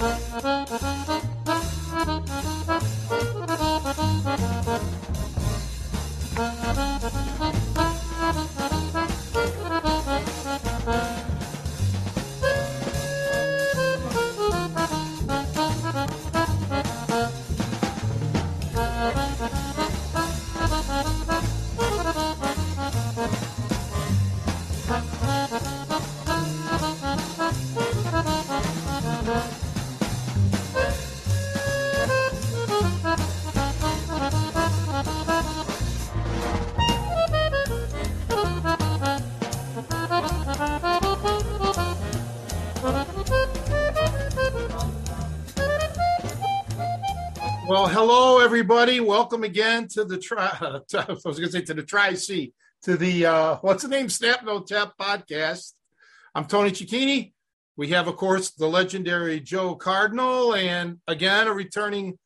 Well, everybody. Welcome again to the tri. I was going to say to the Tri C to the uh, what's the name Snap No Tap podcast. I'm Tony Cecchine. We have, of course, the legendary Joe Cardinal, and again a returning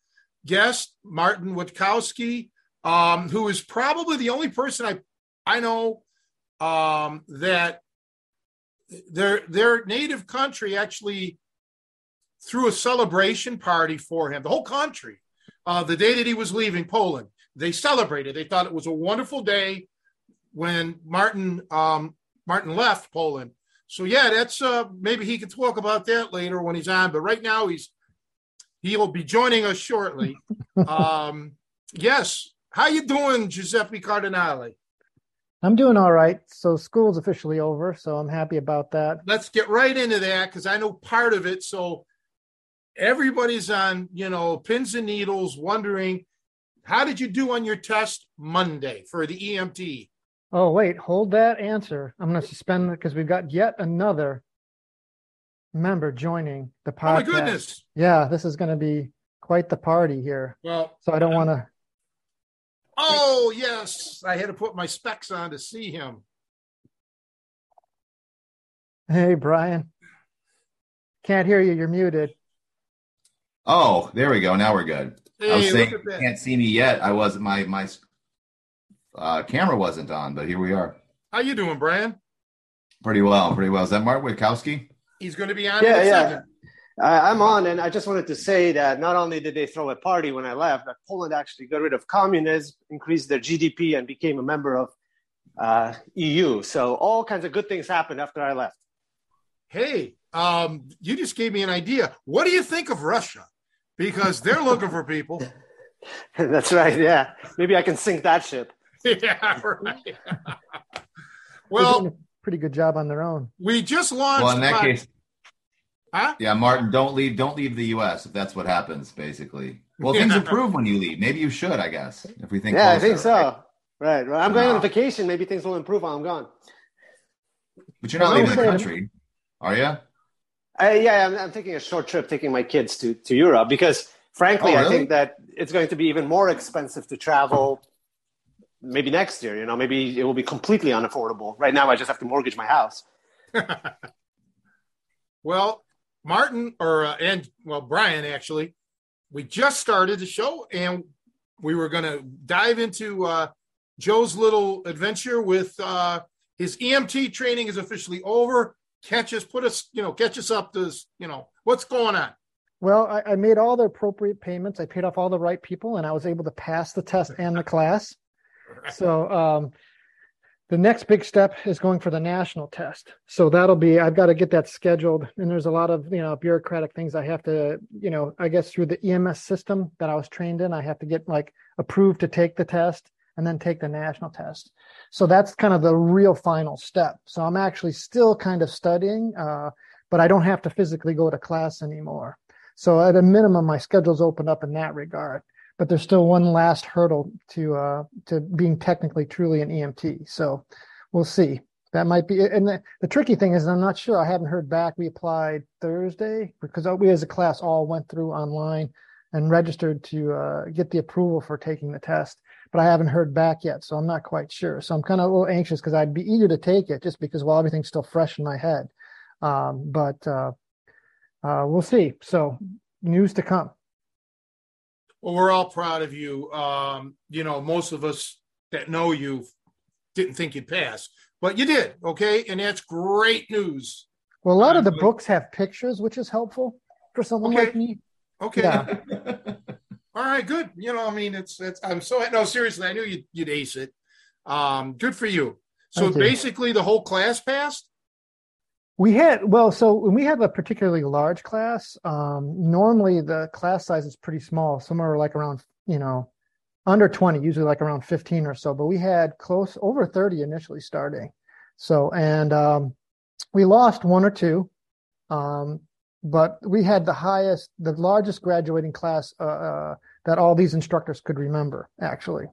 guest, Martin Witkowski, um, who is probably the only person I I know um, that their their native country actually threw a celebration party for him. The whole country uh, the day that he was leaving Poland. They celebrated. They thought it was a wonderful day when Martin um, Martin left Poland. So yeah, that's uh, maybe he can talk about that later when he's on. But right now he's he'll be joining us shortly. um, yes, how you doing, Giuseppe Cardinale? I'm doing all right. So school's officially over, so I'm happy about that. Let's get right into that because I know part of it. So everybody's on, you know, pins and needles wondering how did you do on your test Monday for the EMT? Oh, wait, hold that answer. I'm going to suspend it because we've got yet another member joining the podcast. Oh, my goodness. Yeah, this is going to be quite the party here. Well, so I don't um, want to. Oh, yes. I had to put my specs on to see him. Hey, Brian. Can't hear you. You're muted. Oh, there we go. Now we're good. Hey, I was saying you can't see me yet. I was my my uh, camera wasn't on, but here we are. How you doing, Brian? Pretty well, pretty well. Is that Mark Witkowski? He's going to be on. Yeah, yeah. I'm on, and I just wanted to say that not only did they throw a party when I left, but Poland actually got rid of communism, increased their GDP, and became a member of uh, EU. So all kinds of good things happened after I left. Hey, um, you just gave me an idea. What do you think of Russia? Because they're looking for people. That's right. Yeah, maybe I can sink that ship. yeah, right. well, pretty good job on their own. We just launched. Well, in that case, huh? Yeah, Martin, don't leave. Don't leave the U.S. if that's what happens. Basically, well, yeah. things improve when you leave. Maybe you should. I guess if we think. Yeah, closer, I think so. Right. Well, I'm going on vacation. Maybe things will improve while I'm gone. But you're not leaving the country, are you? I, yeah, I'm, I'm, taking a short trip, taking my kids to to Europe because, frankly, oh, really? I think that it's going to be even more expensive to travel. Maybe next year, you know, maybe it will be completely unaffordable. Right now, I just have to mortgage my house. well, Martin or uh, and well, Brian actually, we just started the show and we were going to dive into uh, Joe's little adventure with uh, his EMT training is officially over catch us, put us, you know, catch us up to, you know, what's going on? Well, I, I, made all the appropriate payments. I paid off all the right people, and I was able to pass the test and the class. So um, the next big step is going for the national test. So that'll be I've got to get that scheduled, and there's a lot of you know bureaucratic things I have to you know I guess through the EMS system that I was trained in. I have to get like approved to take the test and then take the national test. So that's kind of the real final step. So I'm actually still kind of studying, uh, but I don't have to physically go to class anymore. So at a minimum, my schedule's opened up in that regard. But there's still one last hurdle to uh, to being technically truly an EMT. So we'll see. That might be. And the, the tricky thing is, I'm not sure. I haven't heard back. We applied Thursday because we as a class all went through online and registered to uh, get the approval for taking the test but I haven't heard back yet, so I'm not quite sure. So I'm kind of a little anxious because I'd be eager to take it just because well everything's still fresh in my head. Um, but uh, uh, we'll see. So news to come. Well, we're all proud of you. Um, you know, most of us that know you didn't think you'd pass, but you did. Okay, and that's great news. Well, a lot of the books have pictures, which is helpful. for someone okay. like me. Okay. Yeah. All right, good. You know, I mean, it's it's. I'm so no seriously. I knew you'd, you'd ace it. Um, good for you. So basically, the whole class passed. We had well, so when we have a particularly large class, um, normally the class size is pretty small, somewhere like around you know under 20, usually like around 15 or so. But we had close over 30 initially starting. So and um, we lost one or two, um, but we had the highest, the largest graduating class uh, uh, that all these instructors could remember actually.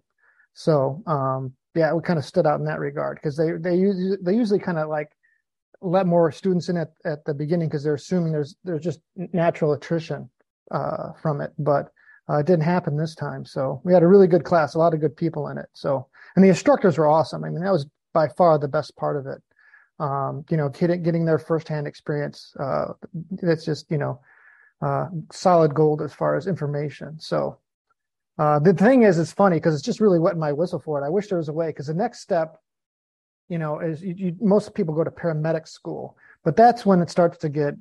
So um, yeah, we kind of stood out in that regard because they they use, they usually kind of like let more students in at, at the beginning because they're assuming there's there's just natural attrition uh, from it, but uh, it didn't happen this time. So we had a really good class, a lot of good people in it. So and the instructors were awesome. I mean, that was by far the best part of it. Um, you know, getting getting their firsthand experience. Uh, it's just you know uh, solid gold as far as information. So uh, the thing is, it's funny because it's just really wetting my whistle for it. I wish there was a way because the next step you know, is you, you, most people go to paramedic school, but that's when it starts to get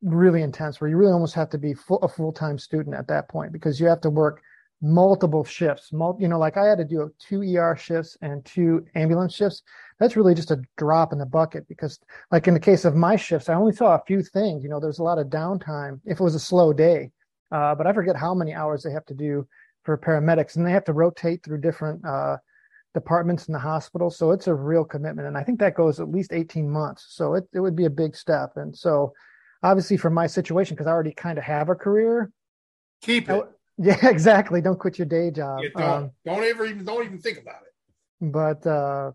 really intense, where you really almost have to be full, a full time student at that point because you have to work multiple shifts. Mul- you know, like I had to do two ER shifts and two ambulance shifts. That's really just a drop in the bucket because, like in the case of my shifts, I only saw a few things. You know, there's a lot of downtime if it was a slow day, uh, but I forget how many hours they have to do for paramedics, and they have to rotate through different. Uh, departments in the hospital. So it's a real commitment. And I think that goes at least 18 months. So it, it would be a big step. And so obviously for my situation, because I already kind of have a career. Keep it. I, yeah, exactly. Don't quit your day job. Yeah, don't, um, don't ever even don't even think about it. But uh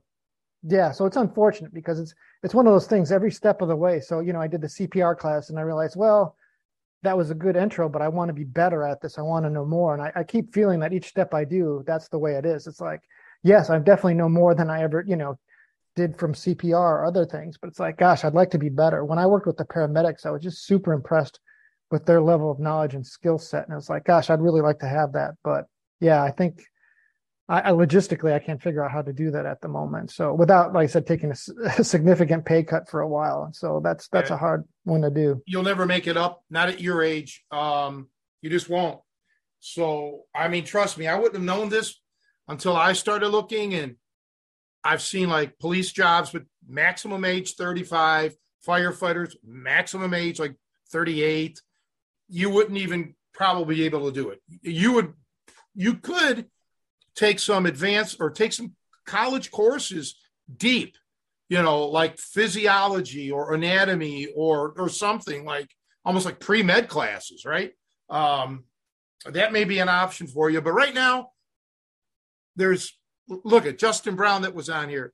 yeah, so it's unfortunate because it's it's one of those things every step of the way. So, you know, I did the CPR class and I realized, well, that was a good intro, but I want to be better at this. I want to know more. And I, I keep feeling that each step I do, that's the way it is. It's like yes, I definitely know more than I ever, you know, did from CPR or other things. But it's like, gosh, I'd like to be better. When I worked with the paramedics, I was just super impressed with their level of knowledge and skill set. And I was like, gosh, I'd really like to have that. But yeah, I think I, I logistically I can't figure out how to do that at the moment. So without, like I said, taking a, a significant pay cut for a while. So that's that's yeah. a hard one to do. You'll never make it up. Not at your age. Um, you just won't. So I mean, trust me, I wouldn't have known this until I started looking and I've seen like police jobs with maximum age 35, firefighters, maximum age like 38. You wouldn't even probably be able to do it. You would, you could take some advanced or take some college courses deep, you know, like physiology or anatomy or or something like almost like pre med classes, right? Um, that may be an option for you. But right now, there's look at Justin Brown that was on here.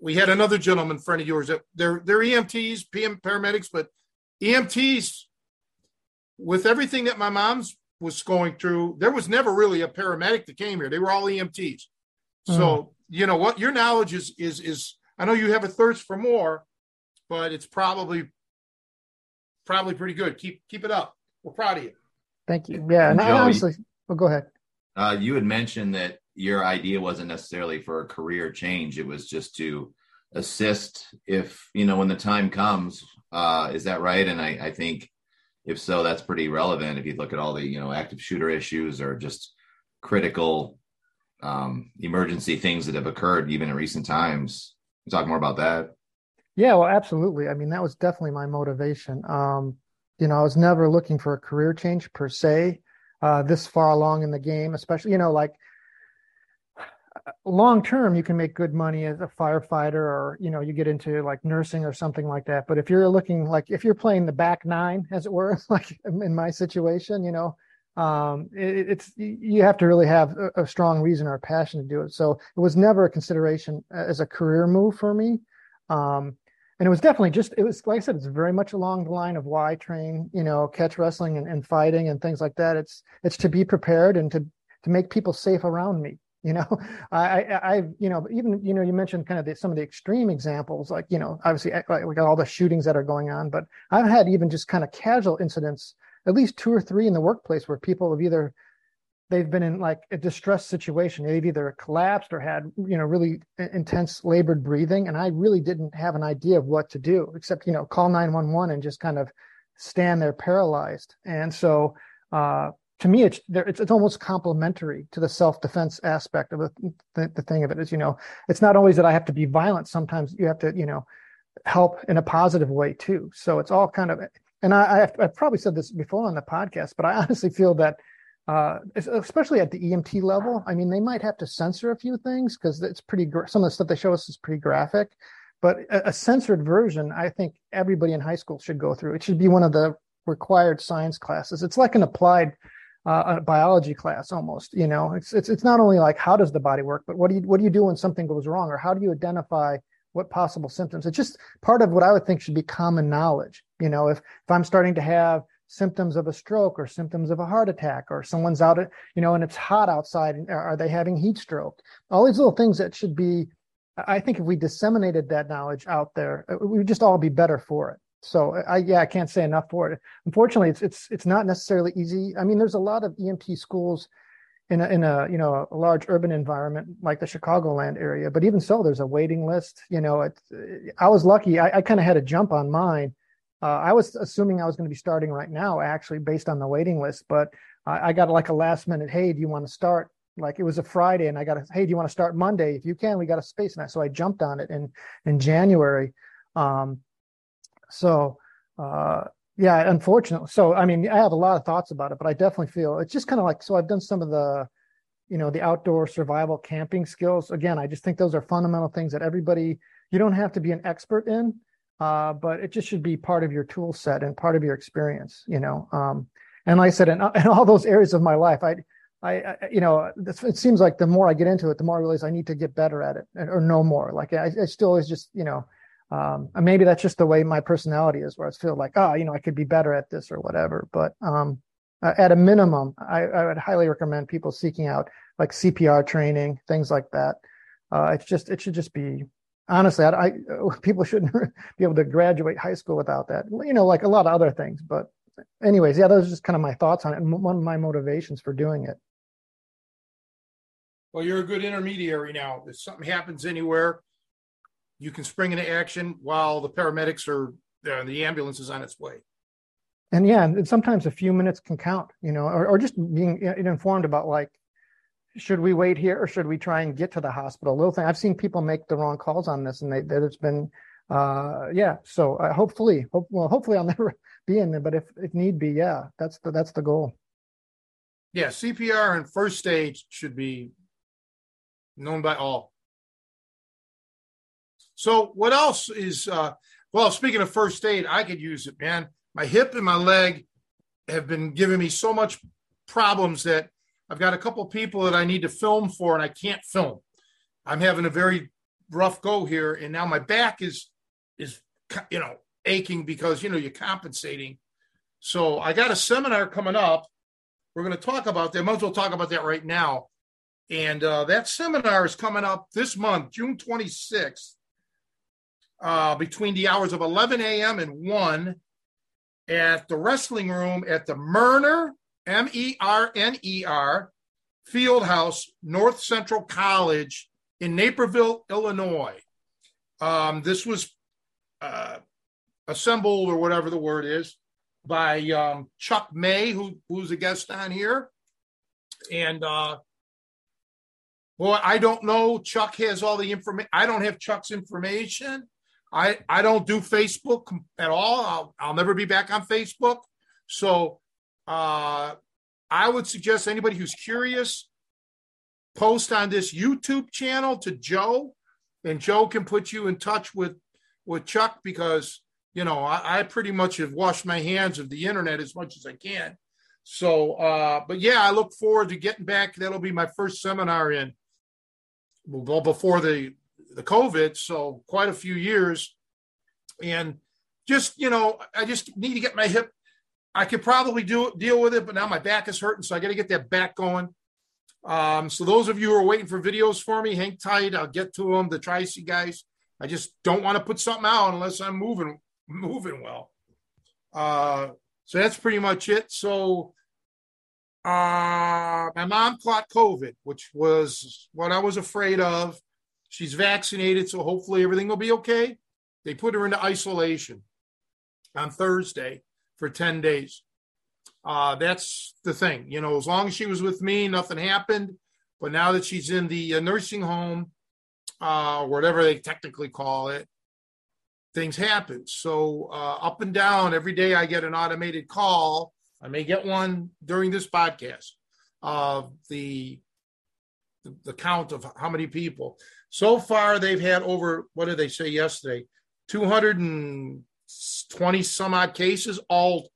We had another gentleman friend of yours that they're they're EMTs, PM paramedics, but EMTs with everything that my mom's was going through, there was never really a paramedic that came here. They were all EMTs. So, mm. you know what your knowledge is is is I know you have a thirst for more, but it's probably probably pretty good. Keep keep it up. We're proud of you. Thank you. Yeah, and honestly, well, go ahead. Uh, you had mentioned that your idea wasn't necessarily for a career change it was just to assist if you know when the time comes uh is that right and i i think if so that's pretty relevant. If you look at all the you know active shooter issues or just critical um emergency things that have occurred even in recent times talk more about that. Yeah well absolutely. I mean that was definitely my motivation. Um you know i was never looking for a career change per se uh this far along in the game especially you know like long term you can make good money as a firefighter or you know you get into like nursing or something like that. But if you're looking like if you're playing the back nine as it were like in my situation you know um, it, it's you have to really have a, a, strong reason or a passion to do it. So it was never a consideration as a career move for me. Um, and it was definitely just it was like i said it's very much along the line of why train you know catch wrestling and, and fighting and things like that. It's it's to be prepared and to to make people safe around me you know i i you know even you know you mentioned kind of the, some of the extreme examples like you know obviously eh, like we got all the shootings that are going on but i've had even just kind of casual incidents at least two or three in the workplace where people have either they've been in like a distress situation they've either collapsed or had you know really intense labored breathing and i really didn't have an idea of what to do except you know call 911 and just kind of stand there paralyzed. And so, uh, to me, it's, it's, it's almost complementary to the self defense aspect of the, the, the thing of it is, you know, it's not always that I have to be violent. Sometimes you have to, you know, help in a positive way too. So it's all kind of, and I, I, have probably said this before on the podcast, but I honestly feel that, uh, especially at the EMT level, I mean, they might have to censor a few things because it's pretty, some of the stuff they show us is pretty graphic, but a, a censored version, I think everybody in high school should go through. It should be one of the required science classes. It's like an applied uh, a biology class almost. You know, it's it's it's not only like how does the body work, but what do you what do you do when something goes wrong, or how do you identify what possible symptoms? It's just part of what I would think should be common knowledge. You know, if if I'm starting to have symptoms of a stroke or symptoms of a heart attack or someone's out at you know and it's hot outside are they having heat stroke all these little things that should be i think if we disseminated that knowledge out there we would just all be better for it so I yeah I can't say enough for it. Unfortunately, it's it's it's not necessarily easy. I mean, there's a lot of EMT schools in a in a you know a large urban environment like the Chicagoland area, but even so, there's a waiting list. You know, I was lucky. I, I kind of had a jump on mine. Uh, I was assuming I was going to be starting right now, actually, based on the waiting list, but I, I got like a last minute, hey, do you want to start? Like it was a Friday, and I got a, hey, do you want to start Monday? If you can, we got a space, and I, so I jumped on it in in January. Um, so, uh, yeah, unfortunately. So, I mean, I have a lot of thoughts about it, but I definitely feel it's just kind of like, so I've done some of the, you know, the outdoor survival camping skills. Again, I just think those are fundamental things that everybody, you don't have to be an expert in, uh, but it just should be part of your tool set and part of your experience, you know. Um, and like I said, in, in all those areas of my life, I, I, you know, it seems like the more I get into it, the more I realize I need to get better at it or know more. Like I, I still is just, you know, um, and maybe that's just the way my personality is, where I feel like, oh, you know, I could be better at this or whatever. But um, at a minimum, I, I, would highly recommend people seeking out like CPR training, things like that. Uh, it's just, it should just be honestly, I, I, people shouldn't be able to graduate high school without that. You know, like a lot of other things. But anyways, yeah, those are just kind of my thoughts on it, and one of my motivations for doing it. Well, you're a good intermediary now. If something happens anywhere, you can spring into action while the paramedics are there and the ambulance is on its way. And yeah, and sometimes a few minutes can count, you know, or, or just being informed about like, should we wait here or should we try and get to the hospital? Little thing. I've seen people make the wrong calls on this, and they, that it's been, uh, yeah. So uh, hopefully, hope, well, hopefully I'll never be in there, but if if need be, yeah, that's the that's the goal. Yeah, CPR and first aid should be known by all. So what else is uh well speaking of first aid, I could use it, man. My hip and my leg have been giving me so much problems that I've got a couple people that I need to film for and I can't film. I'm having a very rough go here and now my back is is you know aching because you know you're compensating. So I got a seminar coming up. We're going to talk about that. Might as well talk about that right now. And uh, that seminar is coming up this month, June 26th uh, between the hours of 11 a.m. and 1 at the wrestling room at the Merner, M E R N E R, Field House, North Central College in Naperville, Illinois. Um, this was uh, assembled, or whatever the word is, by um, Chuck May, who, who's a guest on here. And uh, well, I don't know. Chuck has all the information. I don't have Chuck's information. I I don't do Facebook at all. I'll I'll never be back on Facebook. So uh, I would suggest anybody who's curious post on this YouTube channel to Joe, and Joe can put you in touch with with Chuck because you know I, I pretty much have washed my hands of the internet as much as I can. So, uh, but yeah, I look forward to getting back. That'll be my first seminar in well before the the COVID, so quite a few years. And just, you know, I just need to get my hip. I could probably do deal with it, but now my back is hurting, so I got to get that back going. Um, so those of you who are waiting for videos for me, hang tight. I'll get to them. The Tri-C guys. I just don't want to put something out unless I'm moving moving well. Uh, so that's pretty much it. So uh, my mom caught COVID, which was what I was afraid of. She's vaccinated, so hopefully everything will be okay. They put her into isolation on Thursday. for 10 days. Uh, that's the thing. You know, as long as she was with me, nothing happened. But now that she's in the uh, nursing home, uh, whatever they technically call it, things happen. So uh, up and down, every day I get an automated call. I may get one during this podcast of the, the the count of how many people. So far, they've had over what did they say yesterday? Two hundred and twenty some odd cases all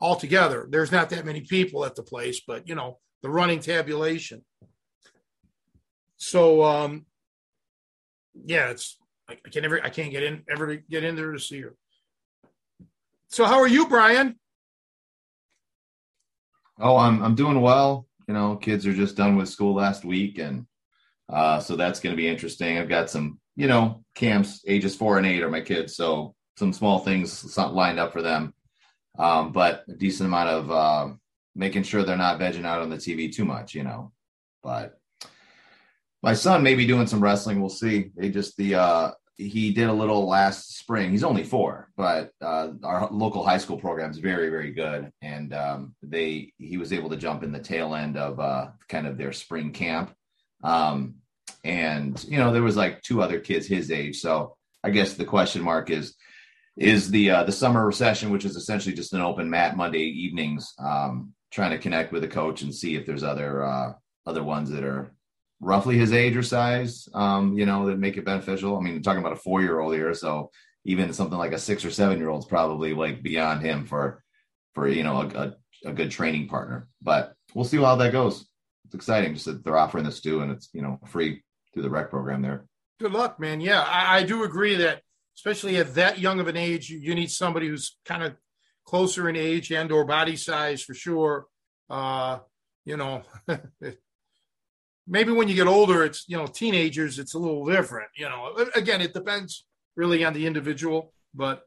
altogether. There's not that many people at the place, but you know the running tabulation. So um, yeah, it's I, I can never I can't get in ever to get in there to see her. So how are you, Brian? Oh, I'm I'm doing well. You know, kids are just done with school last week, and uh, so that's going to be interesting. I've got some, you know, camps ages four and eight are my kids, so some small things lined up for them. Um, but a decent amount of uh, making sure they're not vegging out on the TV too much, you know. But my son may be doing some wrestling. We'll see. They just the uh, he did a little last spring. He's only four, but uh, our local high school program is very, very good, and um, they he was able to jump in the tail end of uh, kind of their spring camp. Um, and you know there was like two other kids his age, so I guess the question mark is is the uh, the summer recession, which is essentially just an open mat Monday evenings, um, trying to connect with a coach and see if there's other uh, other ones that are roughly his age or size, um, you know, that make it beneficial. I mean, talking about a four year old here, so even something like a six or seven year old is probably like beyond him for for you know a, a, a, good training partner. But we'll see how that goes. It's exciting just that they're offering this too, and it's you know free through the rec program there. Good luck, man. Yeah, I, I do agree that especially at that young of an age, you, you need somebody who's kind of closer in age and or body size for sure. Uh, you know, maybe when you get older, it's you know teenagers, it's a little different. You know, again, it depends really on the individual, but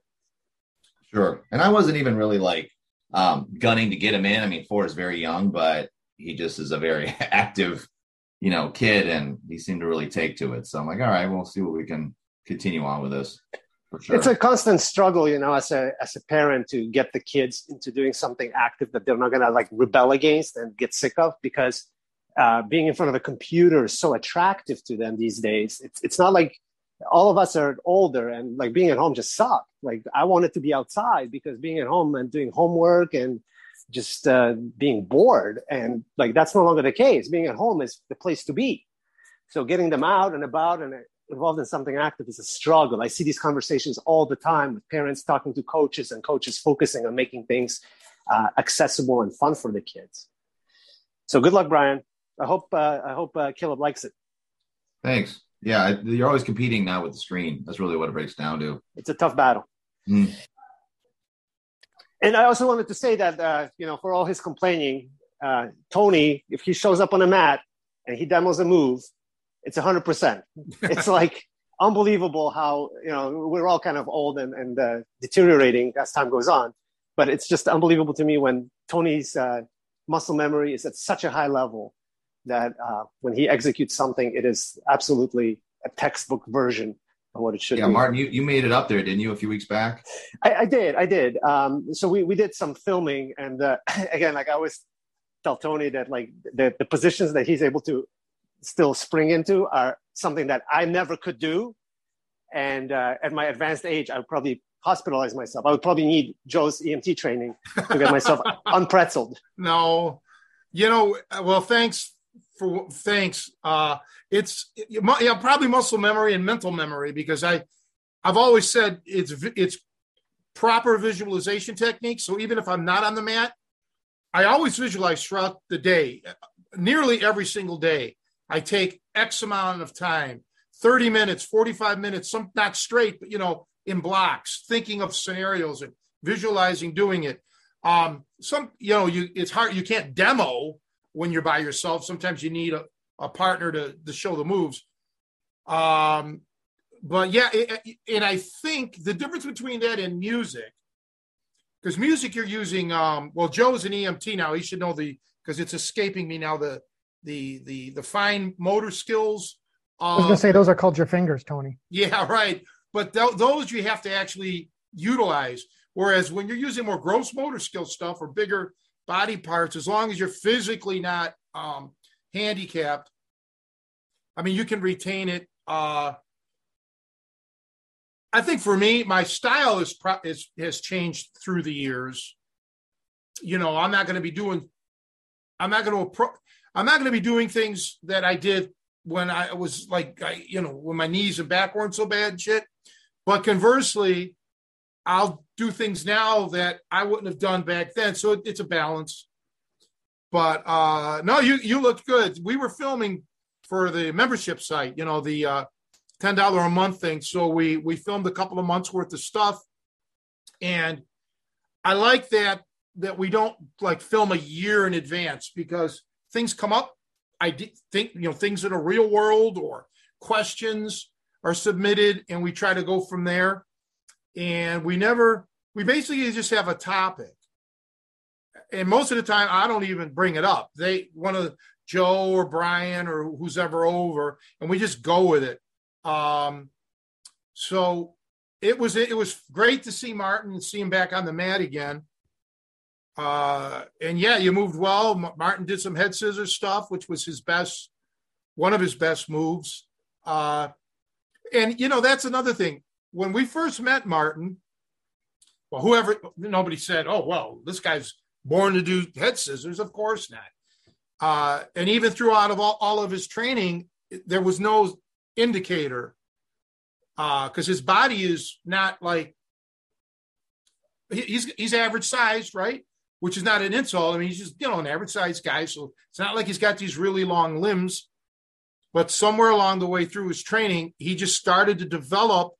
sure. And I wasn't even really like um, gunning to get him in. I mean, four is very young, but he just is a very active, you know, kid, and he seemed to really take to it. So I'm like, all right, we'll see what we can continue on with this. Sure. It's a constant struggle, you know, as a as a parent to get the kids into doing something active that they're not gonna like rebel against and get sick of because uh, being in front of a computer is so attractive to them these days. It's it's not like all of us are older and like being at home just sucked. Like I wanted to be outside because being at home and doing homework and just uh, being bored and like that's no longer the case. Being at home is the place to be. So getting them out and about and involved in something active is a struggle. I see these conversations all the time with parents talking to coaches and coaches focusing on making things uh, accessible and fun for the kids. So good luck, Brian. I hope uh, I hope uh, Caleb likes it. Thanks. Yeah, you're always competing now with the screen. That's really what it breaks down to. It's a tough battle. Mm. And I also wanted to say that uh, you know, for all his complaining, uh, Tony, if he shows up on a mat and he demos a move, it's hundred percent. It's like unbelievable how you know we're all kind of old and, and uh, deteriorating as time goes on, but it's just unbelievable to me when Tony's uh, muscle memory is at such a high level that uh, when he executes something, it is absolutely a textbook version of what it should yeah, be. Yeah, Martin, you, you made it up there, didn't you, a few weeks back? I, I did, I did. Um, so we, we did some filming, and uh, again, like I always tell Tony that like the, the positions that he's able to still spring into are something that I never could do. And uh, at my advanced age, I would probably hospitalize myself. I would probably need Joe's EMT training to get myself unpretzeled. No, you know, well, thanks for thanks. Uh, it's yeah, probably muscle memory and mental memory because I, I've always said it's it's proper visualization technique. So even if I'm not on the mat, I always visualize throughout the day, nearly every single day. I take X amount of time, 30 minutes, 45 minutes, some not straight, but you know, in blocks, thinking of scenarios and visualizing doing it. Um, some, you know, you it's hard, you can't demo when you're by yourself. Sometimes you need a, a partner to, to show the moves. Um, but yeah, it, and I think the difference between that and music, because music you're using, um, well, Joe's an EMT now. He should know the because it's escaping me now the the the the fine motor skills. Um, I was gonna say those are called your fingers, Tony. Yeah, right. But th- those you have to actually utilize. Whereas when you're using more gross motor skill stuff or bigger body parts, as long as you're physically not um, handicapped, I mean, you can retain it. Uh, I think for me, my style is, is has changed through the years. You know, I'm not going to be doing, I'm not going to, I'm not going to be doing things that I did when I was like, I, you know, when my knees and back weren't so bad shit. But conversely, I'll do things now that I wouldn't have done back then. So it, it's a balance. But uh no, you you looked good. We were filming for the membership site, you know, the uh ten dollar a month thing. So we we filmed a couple of months worth of stuff, and I like that that we don't like film a year in advance because things come up. I think you know things in a real world or questions are submitted, and we try to go from there. And we never we basically just have a topic, and most of the time I don't even bring it up. They one of Joe or Brian or who's ever over, and we just go with it. Um, so it was it was great to see Martin and see him back on the mat again. Uh, and yeah, you moved well. Martin did some head scissors stuff, which was his best, one of his best moves. Uh, and you know that's another thing. When we first met Martin, well, whoever nobody said, "Oh, well, this guy's born to do head scissors." Of course not. Uh, and even throughout of all, all of his training, there was no indicator because uh, his body is not like he's he's average sized, right? Which is not an insult. I mean, he's just you know an average sized guy, so it's not like he's got these really long limbs. But somewhere along the way through his training, he just started to develop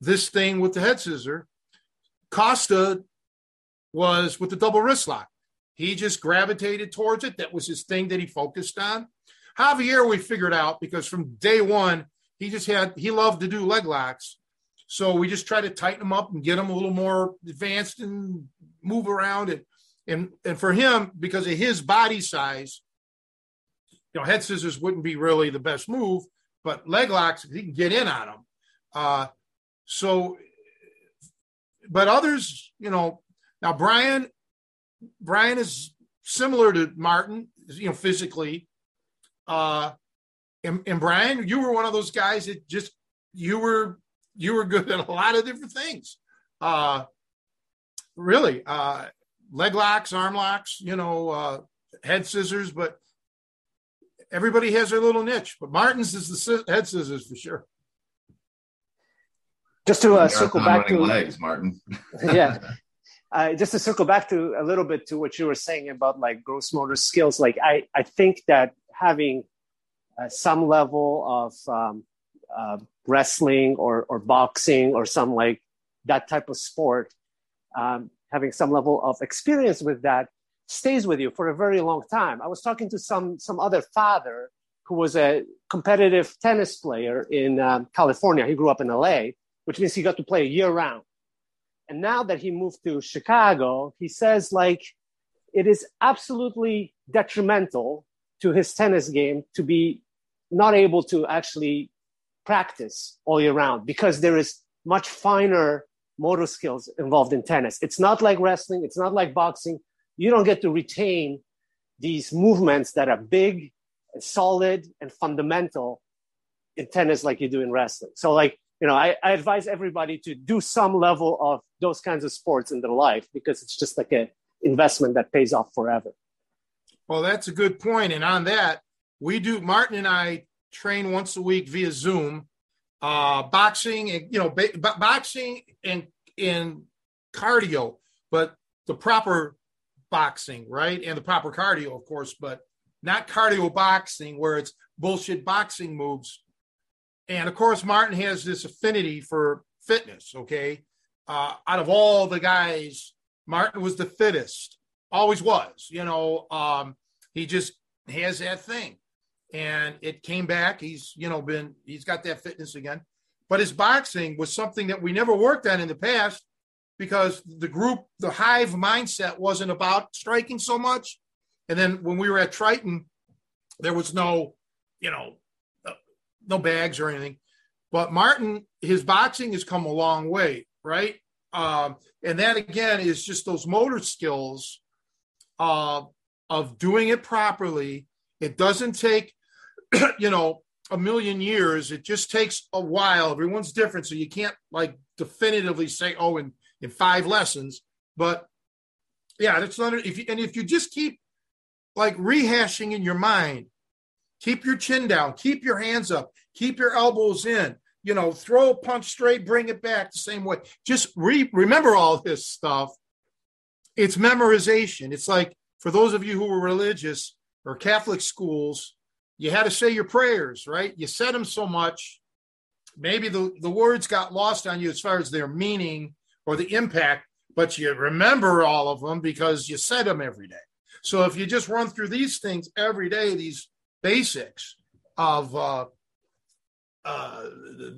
this thing with the head scissor. Costa was with the double wrist lock. He just gravitated towards it. That was his thing that he focused on. Javier, we figured out because from day one, he just had, he loved to do leg locks. So we just try to tighten them up and get them a little more advanced and move around. And, and, and for him, because of his body size, you know, head scissors wouldn't be really the best move, but leg locks, he can get in on them. Uh, so, but others, you know, now Brian, Brian is similar to Martin, you know, physically, uh, and, and Brian, you were one of those guys that just you were you were good at a lot of different things. Uh, really, uh, leg locks, arm locks, you know, uh, head scissors, but everybody has their little niche. But Martin's is the head scissors for sure. Just to uh, circle back to legs, Martin. yeah, uh, just to circle back to a little bit to what you were saying about like gross motor skills. Like I, I think that having uh, some level of um, uh, wrestling or, or boxing or some like that type of sport, um, having some level of experience with that stays with you for a very long time. I was talking to some some other father who was a competitive tennis player in um, California. He grew up in LA, which means he got to play year round. And now that he moved to Chicago, he says like it is absolutely detrimental to his tennis game to be not able to actually practice all year round because there is much finer motor skills involved in tennis. It's not like wrestling, it's not like boxing. You don't get to retain these movements that are big and solid and fundamental in tennis like you do in wrestling. So like, you know, I, I advise everybody to do some level of those kinds of sports in their life because it's just like a investment that pays off forever. Well, that's a good point. And on that, we do, Martin and I train once a week via Zoom, uh, boxing and, you know, boxing and, and cardio, but the proper boxing, right? And the proper cardio, of course, but not cardio boxing where it's bullshit boxing moves. And of course, Martin has this affinity for fitness. Okay. Uh, out of all the guys, Martin was the fittest always was. You know, um, he just has that thing, and it came back. He's you know been he's got that fitness again, but his boxing was something that we never worked on in the past because the group, the hive mindset wasn't about striking so much. And then when we were at Triton, there was no, you know, no bags or anything. But Martin, his boxing has come a long way, right? Um, and that again is just those motor skills uh, of doing it properly. It doesn't take, you know, a million years. It just takes a while. Everyone's different, so you can't like definitively say, oh, in in five lessons. But yeah, that's not if you and if you just keep like rehashing in your mind, keep your chin down, keep your hands up, keep your elbows in, you know, throw a punch straight, bring it back the same way. Just re- remember all this stuff. It's memorization. It's like for those of you who were religious or Catholic schools, you had to say your prayers, right? You said them so much, maybe the, the words got lost on you as far as their meaning or the impact, but you remember all of them because you said them every day. So if you just run through these things every day, these basics of uh, uh,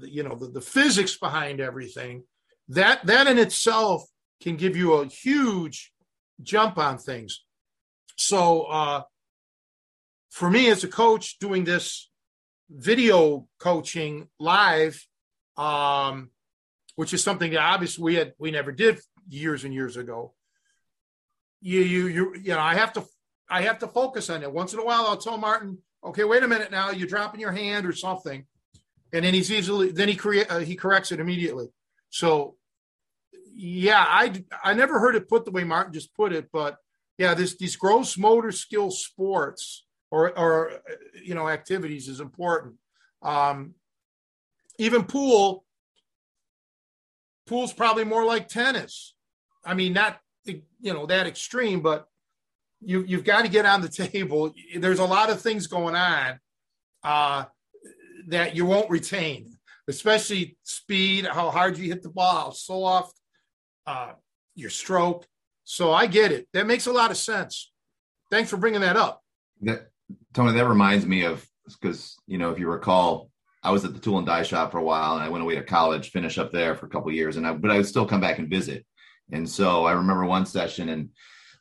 you know the, the physics behind everything that that in itself can give you a huge jump on things. So uh, for me as a coach doing this video coaching live um, which is something that obviously we had we never did years and years ago you you you you know i have to i have to focus on it. Once in a while i'll tell martin okay wait a minute now you're dropping your hand or something and then he's easily then he create uh, he corrects it immediately. So yeah, I I never heard it put the way Martin just put it, but yeah, this these gross motor skill sports or or you know activities is important. Um, even pool, pool's probably more like tennis. I mean, not you know that extreme, but you you've got to get on the table. There's a lot of things going on. Uh, that you won't retain, especially speed, how hard you hit the ball, how soft, uh, your stroke. So I get it. That makes a lot of sense. Thanks for bringing that up. That, Tony, that reminds me of because you know if you recall, I was at the tool and die shop for a while, and I went away to college, finish up there for a couple years, and I but I would still come back and visit. And so I remember one session, and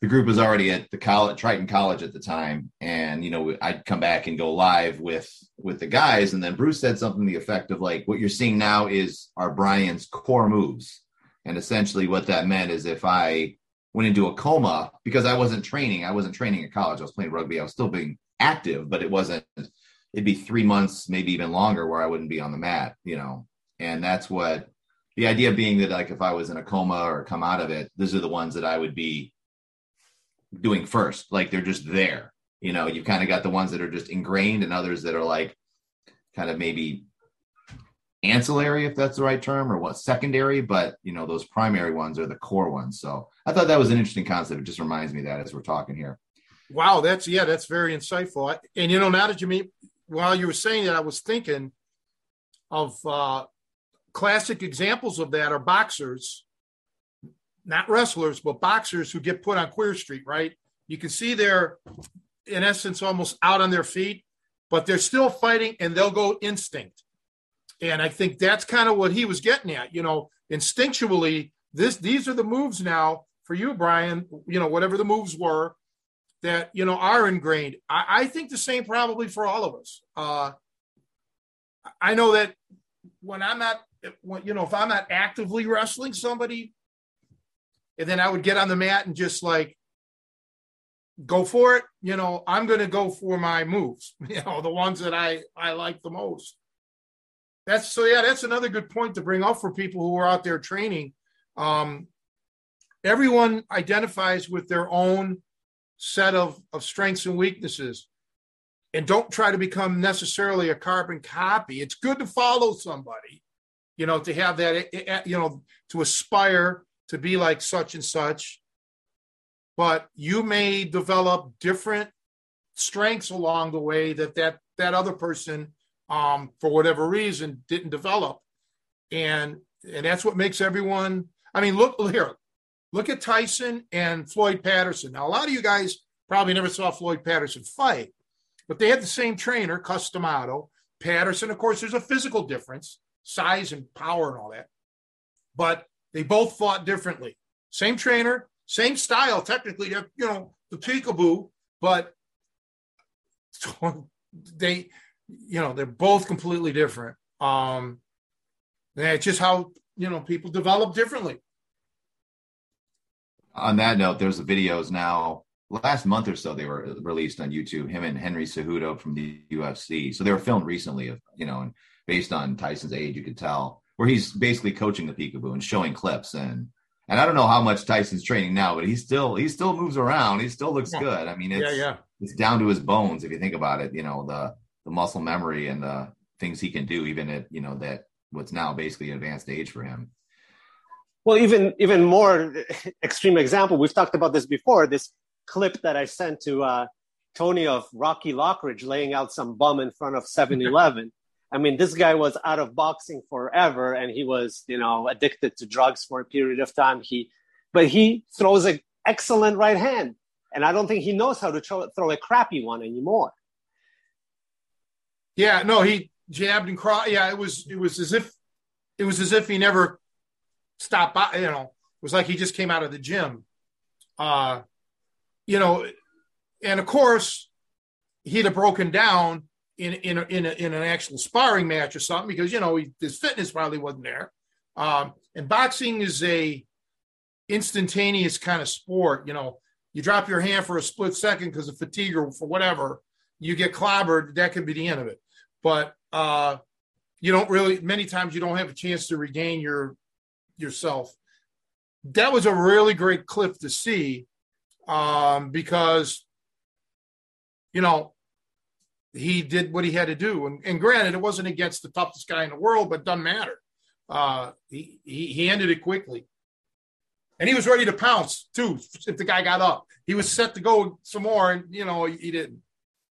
the group was already at the college triton college at the time. And you know i'd come back and go live with with the guys. And then bruce said something to the effect of like what you're seeing now is our brian's core moves. And essentially what that meant is if i went into a coma because i wasn't training i wasn't training at college i was playing rugby i was still being active but it wasn't it'd be three months maybe even longer where i wouldn't be on the mat you know? And that's what the idea being that like if i was in a coma or come out of it these are the ones that i would be doing first. Like they're just there. You know, you've kind of got the ones that are just ingrained and others that are like kind of maybe ancillary, if that's the right term, or what secondary, but you know, those primary ones are the core ones. So I thought that was an interesting concept. It just reminds me that as we're talking here. Wow, that's yeah, that's very insightful. And you know, now that you mean while you were saying that, I was thinking of uh classic examples of that are boxers not wrestlers, but boxers who get put on Queer Street, right? You can see they're, in essence, almost out on their feet, but they're still fighting and they'll go instinct. And I think that's kind of what he was getting at. You know, instinctually, this these are the moves now for you, Brian. You know, whatever the moves were that you know are ingrained. I, I think the same probably for all of us. Uh, I know that when I'm not, you know, if I'm not actively wrestling somebody, and then I would get on the mat and just like go for it. You know, I'm going to go for my moves. You know, the ones that I I like the most. That's so yeah. That's another good point to bring up for people who are out there training. Um, everyone identifies with their own set of of strengths and weaknesses and don't try to become necessarily a carbon copy it's good to follow somebody you know to have that eh, eh, you know to aspire to be like such and such, but you may develop different strengths along the way that that that other person, um, for whatever reason, didn't develop, and and that's what makes everyone. I mean, look here, look at Tyson and Floyd Patterson. Now, a lot of you guys probably never saw Floyd Patterson fight, but they had the same trainer, Cus D'Amato. Patterson, of course, there's a physical difference, size and power and all that. But they both fought differently. Same trainer, same style, technically, you know, the peekaboo, but they, you know, they're both completely different. Um, it's just how, you know, people develop differently. On that note, there's the videos now. Last month or so, they were released on YouTube. Him and Henry Cejudo from the UFC. So they were filmed recently. Of you know, and based on Tyson's age, you could tell where he's basically coaching the peekaboo and showing clips and and I don't know how much Tyson's training now, but he still he still moves around. He still looks yeah. good. I mean, it's yeah, yeah. it's down to his bones if you think about it. You know, the the muscle memory and the things he can do, even at you know that what's now basically advanced age for him. Well, even even more extreme example. We've talked about this before. This clip that I sent to uh, Tony of Rocky Lockridge laying out some bum in front of 7-Eleven. I mean, this guy was out of boxing forever, and he was, you know, addicted to drugs for a period of time. He, but he throws an excellent right hand, and I don't think he knows how to throw, throw a crappy one anymore. Yeah, no, he jabbed and crossed. Yeah, it was it was as if it was as if he never stopped by. You know, it was like he just came out of the gym. Uh, you know, and of course, he'd have broken down in in a, in, a, in an actual sparring match or something because you know he, his fitness probably wasn't there. Um, and boxing is a instantaneous kind of sport. You know, you drop your hand for a split second because of fatigue or for whatever, you get clobbered. That could be the end of it. But uh, you don't really. Many times you don't have a chance to regain your yourself. That was a really great clip to see um, because you know he did what he had to do. And, and granted, it wasn't against the toughest guy in the world, but doesn't matter. Uh, he, he, he ended it quickly. And he was ready to pounce too if the guy got up. He was set to go some more, and you know he didn't.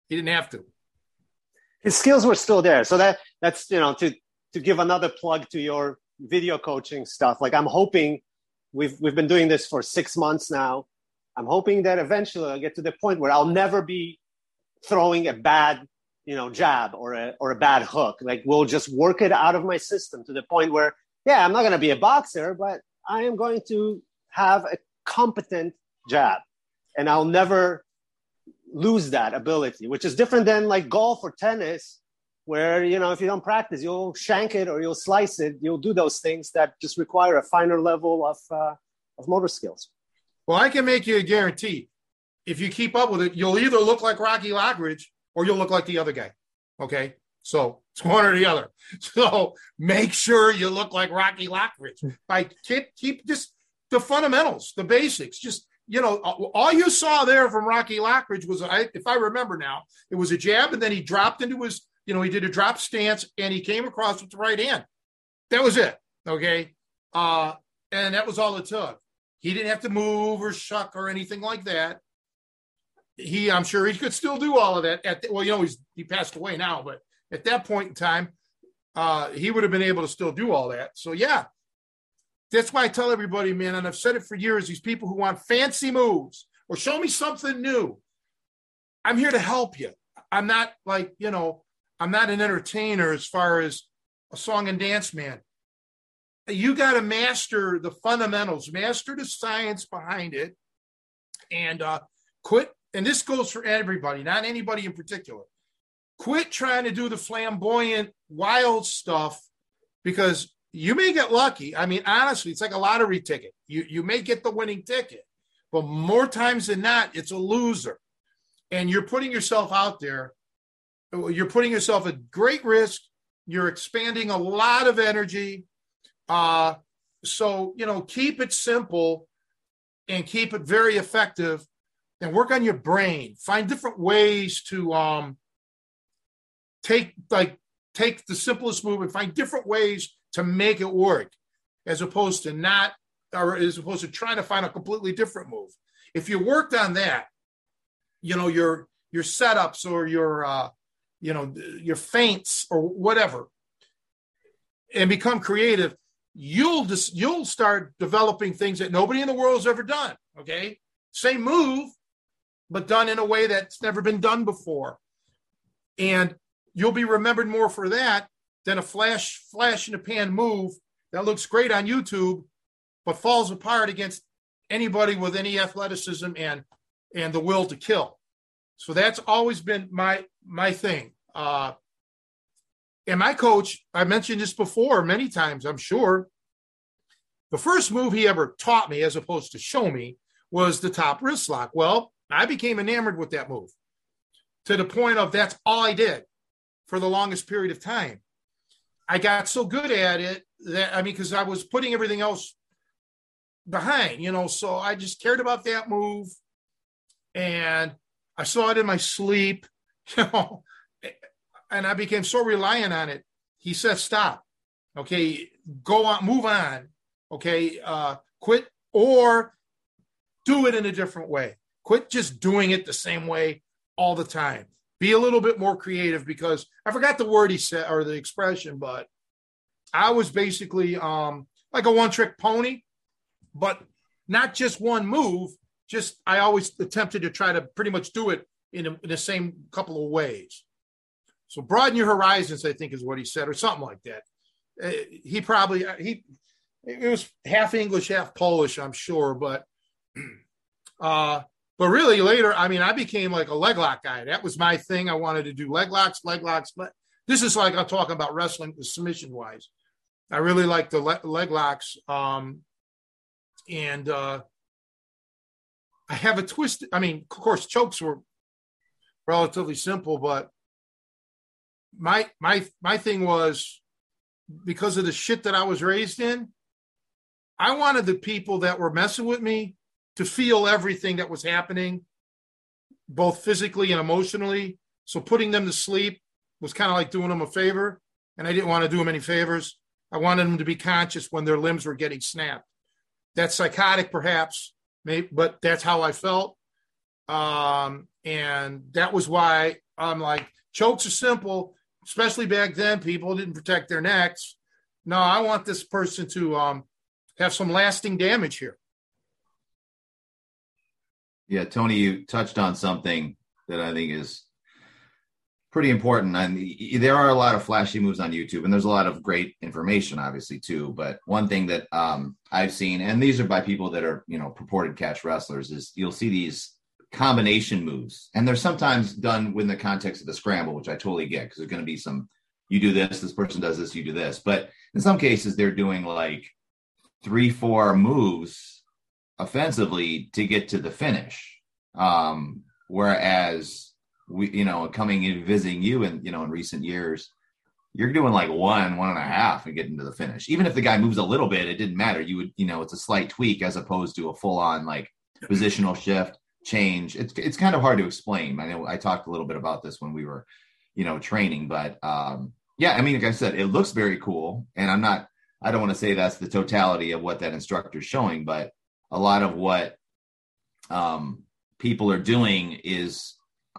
He didn't have to. His skills were still there, so that that's you know to to give another plug to your video coaching stuff. Like I'm hoping we've we've been doing this for six months now. I'm hoping that eventually I'll get to the point where I'll never be throwing a bad you know jab or a or a bad hook. Like we'll just work it out of my system to the point where yeah i'm not going to be a boxer but i am going to have a competent jab. And i'll never lose that ability which is different than like golf or tennis where you know if you don't practice you'll shank it or you'll slice it. You'll do those things that just require a finer level of uh, of motor skills. Well i can make you a guarantee if you keep up with it, you'll either look like Rocky Lockridge or you'll look like the other guy. Okay. So it's one or the other. So make sure you look like Rocky Lockridge. By keep keep just the fundamentals, the basics. Just you know, all you saw there from Rocky Lockridge was, I, if I remember now, it was a jab, and then he dropped into his, you know, he did a drop stance, and he came across with the right hand. That was it. Okay, uh, and that was all it took. He didn't have to move or shuck or anything like that he, I'm sure he could still do all of that. At the, well, you know, he's he passed away now, but at that point in time, uh, he would have been able to still do all that. So yeah, that's why I tell everybody, man, and I've said it for years. These people who want fancy moves or show me something new, I'm here to help you. I'm not like you know, I'm not an entertainer as far as a song and dance man. You got to master the fundamentals, master the science behind it, and uh, quit and this goes for everybody, not anybody in particular. Quit trying to do the flamboyant, wild stuff because you may get lucky. I mean, honestly, it's like a lottery ticket. You you may get the winning ticket, but more times than not, it's a loser. And you're putting yourself out there. You're putting yourself at great risk. You're expanding a lot of energy. Uh, so you know, keep it simple and keep it very effective and work on your brain. Find different ways to um, take like take the simplest move and find different ways to make it work, as opposed to not, or as opposed to trying to find a completely different move. If you worked on that, you know your your setups or your uh, you know your feints or whatever, and become creative, you'll just you'll start developing things that nobody in the world has ever done. Okay, same move, but done in a way that's never been done before. And you'll be remembered more for that than a flash, flash in the pan move that looks great on YouTube, but falls apart against anybody with any athleticism and and the will to kill. So that's always been my my thing. Uh, and my coach, I mentioned this before many times, I'm sure. The first move he ever taught me, as opposed to show me, was the top wrist lock. Well, I became enamored with that move to the point of that's all I did for the longest period of time. I got so good at it that I mean, because I was putting everything else behind, you know, so I just cared about that move and I saw it in my sleep, you know, and I became so reliant on it. He said, stop. Okay, go on, move on. Okay, uh, quit or do it in a different way. Quit just doing it the same way all the time. Be a little bit more creative because I forgot the word he said or the expression, but I was basically um, like a one trick pony, but not just one move. Just I always attempted to try to pretty much do it in, a, in the same couple of ways. So broaden your horizons, I think is what he said, or something like that. Uh, he probably uh, he it was half English, half Polish, I'm sure, but uh, but really later, I mean, I became like a leg lock guy. That was my thing. I wanted to do leg locks, leg locks. But this is like I'm talking about wrestling submission wise. I really like the le- leg locks. Um, and uh, I have a twist. I mean, of course, chokes were relatively simple, but my my my thing was because of the shit that I was raised in. I wanted the people that were messing with me to feel everything that was happening, both physically and emotionally. So putting them to sleep was kind of like doing them a favor. And I didn't want to do them any favors. I wanted them to be conscious when their limbs were getting snapped. That's psychotic, perhaps, but that's how I felt. Um, and that was why I'm like, chokes are simple, especially back then. People didn't protect their necks. No, I want this person to um, have some lasting damage here. Yeah, Tony, you touched on something that I think is pretty important. And there are a lot of flashy moves on YouTube, and there's a lot of great information, obviously, too. But one thing that um, I've seen, and these are by people that are, you know, purported catch wrestlers, is you'll see these combination moves, and they're sometimes done within the context of the scramble, which I totally get because there's going to be some. You do this, this person does this, you do this. But in some cases, they're doing like three, four moves offensively to get to the finish. Um, whereas we, you know, coming and visiting you and you know in recent years, you're doing like one, one and a half and getting to the finish. Even if the guy moves a little bit, it didn't matter. You would, you know, it's a slight tweak as opposed to a full on like positional shift change. It's it's kind of hard to explain. I know I talked a little bit about this when we were, you know, training, but um, yeah, I mean, like I said, it looks very cool, and I'm not. I don't want to say that's the totality of what that instructor is showing, but a lot of what um, people are doing is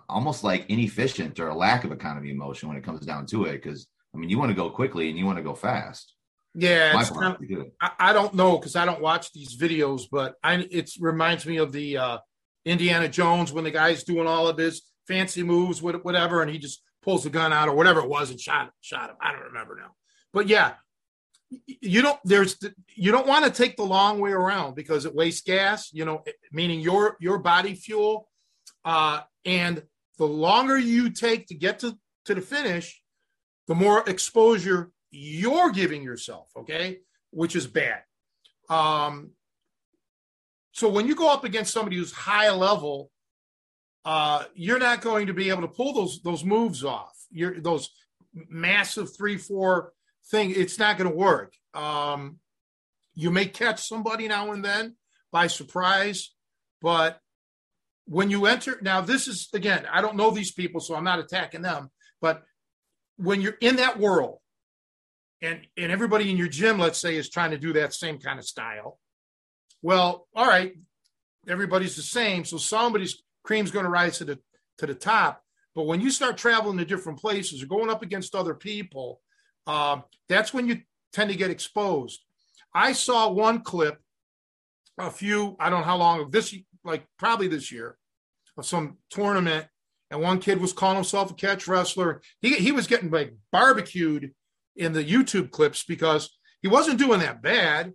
almost like inefficient or a lack of economy of motion when it comes down to it. Because I mean, you want to go quickly and you want to go fast. Yeah, of, I, I, don't know because I don't watch these videos, but I, it reminds me of the uh, Indiana Jones when the guy's doing all of his fancy moves, whatever, and he just pulls the gun out or whatever it was and shot shot him. I don't remember now, but yeah, you don't there's you don't want to take the long way around because it wastes gas you know meaning your your body fuel. Uh and the longer you take to get to to the finish the more exposure you're giving yourself okay? Which is bad. Um so when you go up against somebody who's high level uh you're not going to be able to pull those those moves off. You're those massive three four thing, it's not going to work. Um, you may catch somebody now and then by surprise, but when you enter, now this is again, I don't know these people, so I'm not attacking them, but when you're in that world and and everybody in your gym, let's say, is trying to do that same kind of style, well, all right, everybody's the same, so somebody's cream's going to rise to the to the top. But when you start traveling to different places or going up against other people, um, that's when you tend to get exposed. I saw one clip a few, I don't know how long this, like probably this year, of some tournament, and one kid was calling himself a catch wrestler. He he was getting like barbecued in the YouTube clips because he wasn't doing that bad,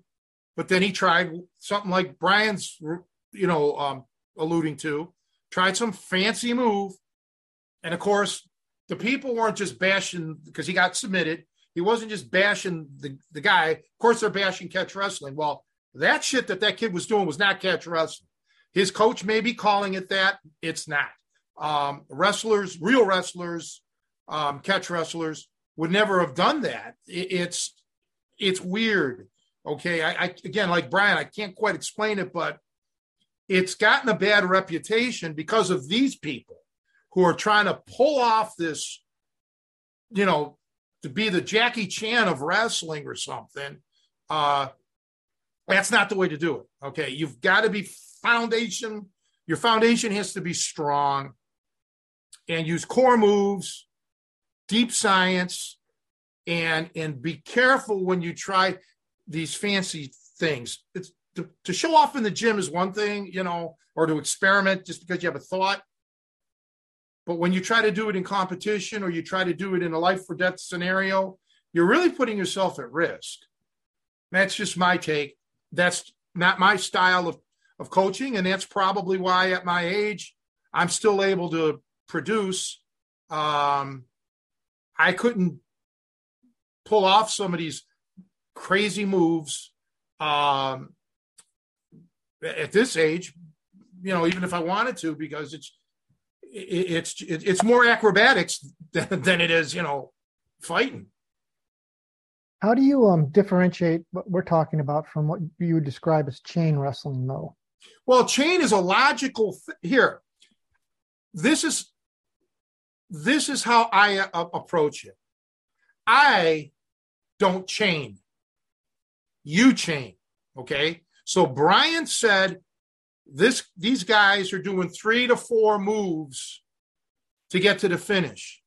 but then he tried something like Brian's, you know, um, alluding to, tried some fancy move, and of course, the people weren't just bashing because he got submitted. He wasn't just bashing the, the guy. Of course, they're bashing catch wrestling. Well, that shit that that kid was doing was not catch wrestling. his coach may be calling it that. It's not. Um, wrestlers, real wrestlers, um, catch wrestlers would never have done that. It, it's it's weird. Okay, I, I again like Brian, I can't quite explain it, but it's gotten a bad reputation because of these people who are trying to pull off this, you know, to be the Jackie Chan of wrestling or something. Uh, that's not the way to do it. Okay, you've got to be foundation. Your foundation has to be strong, and use core moves, deep science, and and be careful when you try these fancy things. It's to, to show off in the gym is one thing, you know, or to experiment just because you have a thought. But when you try to do it in competition or you try to do it in a life or death scenario, you're really putting yourself at risk. That's just my take. That's not my style of, of coaching. And that's probably why at my age, I'm still able to produce. Um, I couldn't pull off some of these crazy moves um, at this age. You know, even if I wanted to, because it's it's it's more acrobatics than, than it is, you know, fighting. How do you um, differentiate what we're talking about from what you would describe as chain wrestling, though? Well, chain is a logical th- here. This is this is how I uh, approach it. I don't chain. You chain. Okay. So Brian said this these guys are doing three to four moves to get to the finish.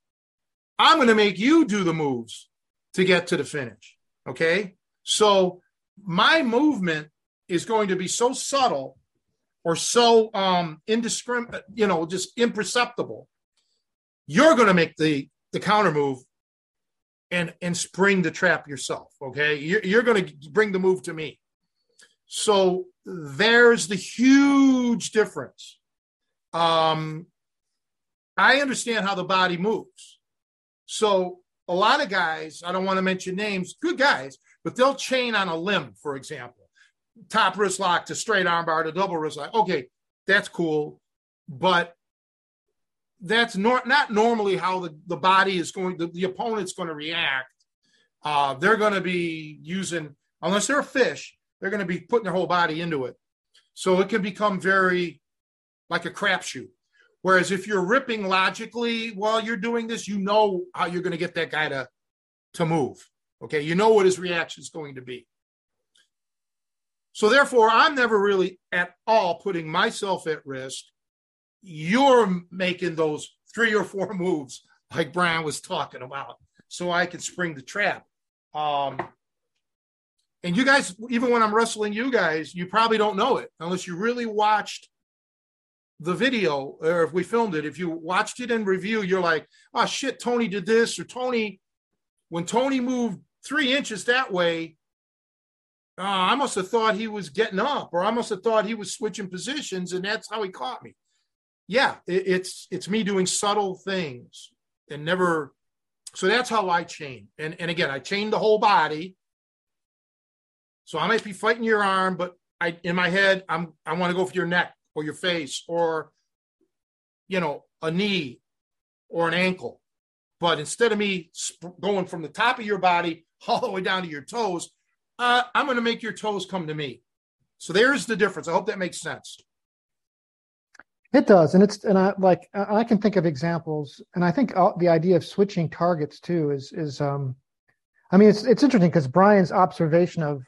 I'm going to make you do the moves to get to the finish. Okay. So my movement is going to be so subtle or so um indiscriminate, you know, just imperceptible. You're going to make the the counter move and and spring the trap yourself. Okay, you're, you're going to bring the move to me. So there's the huge difference. Um, I understand how the body moves. So a lot of guys, I don't want to mention names, good guys, but they'll chain on a limb, for example, top wrist lock to straight armbar to double wrist lock. Okay, that's cool, but that's nor- not normally how the, the body is going, the, the opponent's going to react. Uh, they're going to be using, unless they're a fish, they're going to be putting their whole body into it. So it can become very like a crapshoot. Whereas if you're ripping logically while you're doing this, you know how you're going to get that guy to, to move. Okay. You know what his reaction is going to be. So therefore, I'm never really at all putting myself at risk you're making those three or four moves like Brian was talking about, so I can spring the trap. Um, and you guys, even when I'm wrestling you guys, you probably don't know it unless you really watched the video or if we filmed it. If you watched it in review, you're like, oh shit, Tony did this, or Tony, when Tony moved three inches that way, uh, I must have thought he was getting up, or I must have thought he was switching positions, and that's how he caught me yeah, it, it's it's me doing subtle things and never. So that's how I chain. And and again, I chain the whole body. So I might be fighting your arm, but I in my head, I'm I want to go for your neck or your face or you know a knee or an ankle. But instead of me sp- going from the top of your body all the way down to your toes, uh, I'm going to make your toes come to me. So there's the difference. I hope that makes sense. It does, and it's and I like I can think of examples, and I think the idea of switching targets too is is um, I mean it's it's interesting because Brian's observation of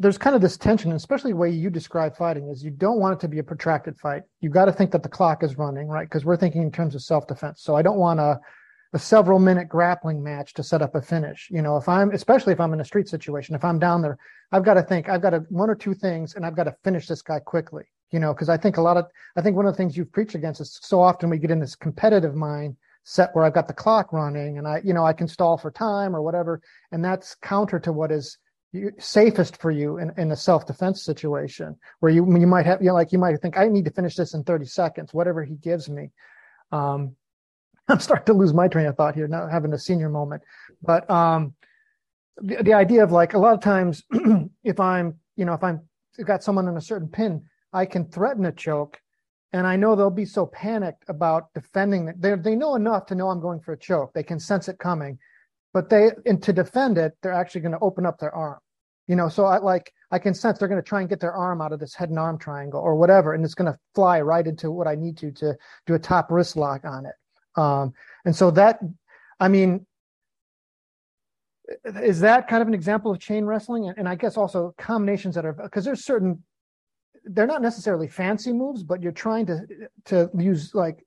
there's kind of this tension, especially the way you describe fighting is you don't want it to be a protracted fight. You've got to think that the clock is running, right? Because we're thinking in terms of self defense. So I don't want a a several minute grappling match to set up a finish. You know, if I'm especially if I'm in a street situation, if I'm down there, I've got to think I've got to one or two things, and I've got to finish this guy quickly you know, because I think a lot of, I think one of the things you've preached against is so often we get in this competitive mind set where I've got the clock running and I, you know, I can stall for time or whatever. And that's counter to what is safest for you in, in a self-defense situation where you, you might have, you know, like you might think, I need to finish this in 30 seconds, whatever he gives me. Um, I'm starting to lose my train of thought here, not having a senior moment, but, um, the, the idea of like a lot of times if I'm, you know, if I'm got someone in a certain pin, I can threaten a choke, and I know they'll be so panicked about defending it. They they know enough to know I'm going for a choke. They can sense it coming, but they and to defend it, they're actually going to open up their arm. You know, so I like I can sense they're going to try and get their arm out of this head and arm triangle or whatever, and it's going to fly right into what I need to to do a top wrist lock on it. Um, and so that, I mean, is that kind of an example of chain wrestling? And, and I guess also combinations that are because there's certain they're not necessarily fancy moves, but you're trying to to use like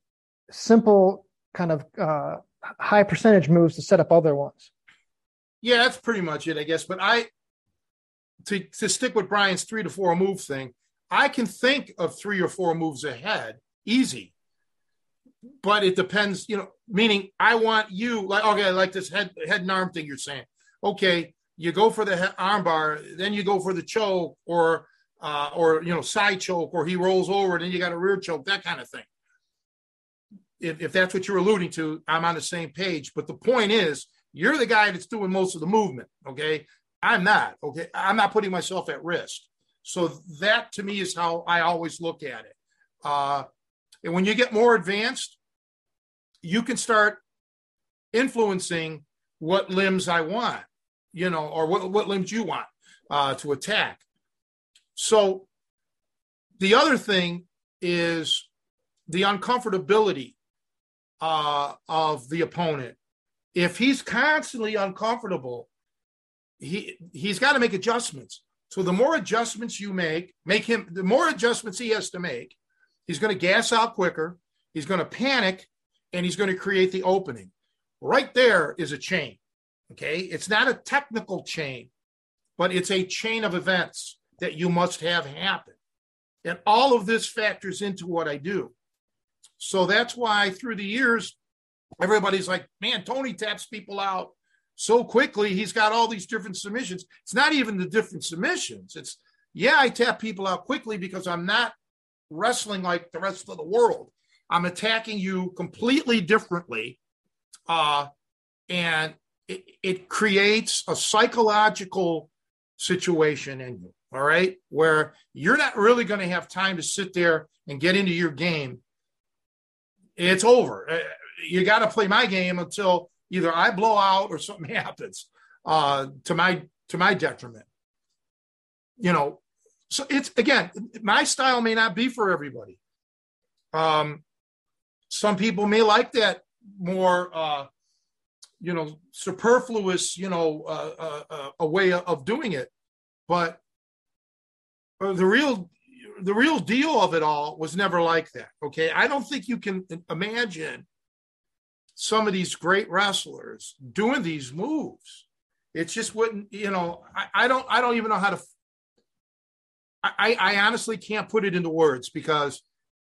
simple kind of uh, high percentage moves to set up other ones. Yeah, that's pretty much it, I guess. But I to to stick with Brian's three to four move thing, I can think of three or four moves ahead, easy. But it depends, you know. Meaning, I want you like okay, like this head head and arm thing you're saying. Okay, you go for the arm bar, then you go for the choke, or uh, or you know side choke, or he rolls over, and then you got a rear choke, that kind of thing. If, if that's what you're alluding to, I'm on the same page. But the point is, you're the guy that's doing most of the movement. Okay, I'm not. Okay, I'm not putting myself at risk. So that to me is how I always look at it. Uh, and when you get more advanced, you can start influencing what limbs I want, you know, or what, what limbs you want uh, to attack. So the other thing is the uncomfortability uh, of the opponent. If he's constantly uncomfortable, he he's got to make adjustments. So the more adjustments you make, make him the more adjustments he has to make, he's going to gas out quicker, he's going to panic, and he's going to create the opening. Right there is a chain. Okay, it's not a technical chain, but it's a chain of events that you must have happen. And all of this factors into what I do. So that's why through the years, everybody's like, man, Tony taps people out so quickly. He's got all these different submissions. It's not even the different submissions. It's, yeah, I tap people out quickly because I'm not wrestling like the rest of the world. I'm attacking you completely differently. Uh, and it, it creates a psychological situation in you. All right. Where you're not really going to have time to sit there and get into your game. It's over. Uh, you got to play my game until either I blow out or something happens uh, to my to my detriment. You know, so it's again, my style may not be for everybody. Um, some people may like that more, uh, you know, superfluous, you know, uh, uh, uh a way of doing it. But uh, the real the real deal of it all was never like that. Okay, I don't think you can imagine some of these great wrestlers doing these moves. It just wouldn't, you know. I, I don't. I don't even know how to. I, I honestly can't put it into words because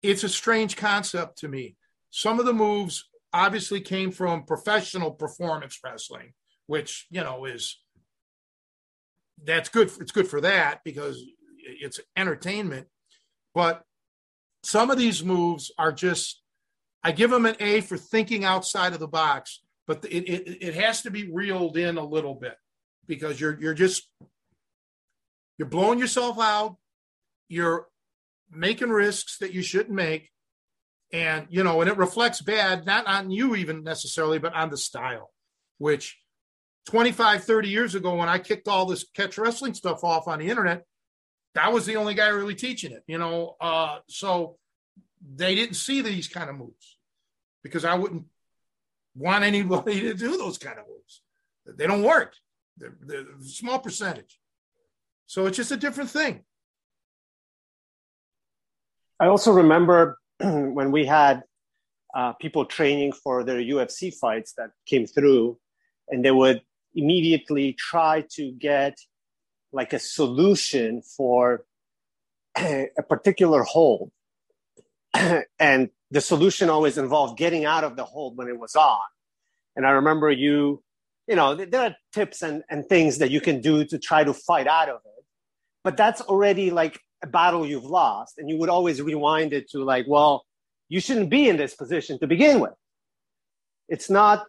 it's a strange concept to me. Some of the moves obviously came from professional performance wrestling, which you know is that's good. It's good for that because it's entertainment. But some of these moves are just, I give them an A for thinking outside of the box, but it, it, it has to be reeled in a little bit because you're, you're just, you're blowing yourself out. You're making risks that you shouldn't make. And, you know, and it reflects bad, not on you even necessarily, but on the style, which 25, 30 years ago, when I kicked all this catch wrestling stuff off on the internet, that was the only guy really teaching it, you know. Uh, so they didn't see these kind of moves because I wouldn't want anybody to do those kind of moves. They don't work. They're, they're a small percentage. So it's just a different thing. I also remember when we had uh, people training for their UFC fights that came through, and they would immediately try to get like a solution for a particular hold. and the solution always involved getting out of the hold when it was on. And I remember you, you know, there are tips and, and things that you can do to try to fight out of it. But that's already like a battle you've lost. And you would always rewind it to like, well, you shouldn't be in this position to begin with. It's not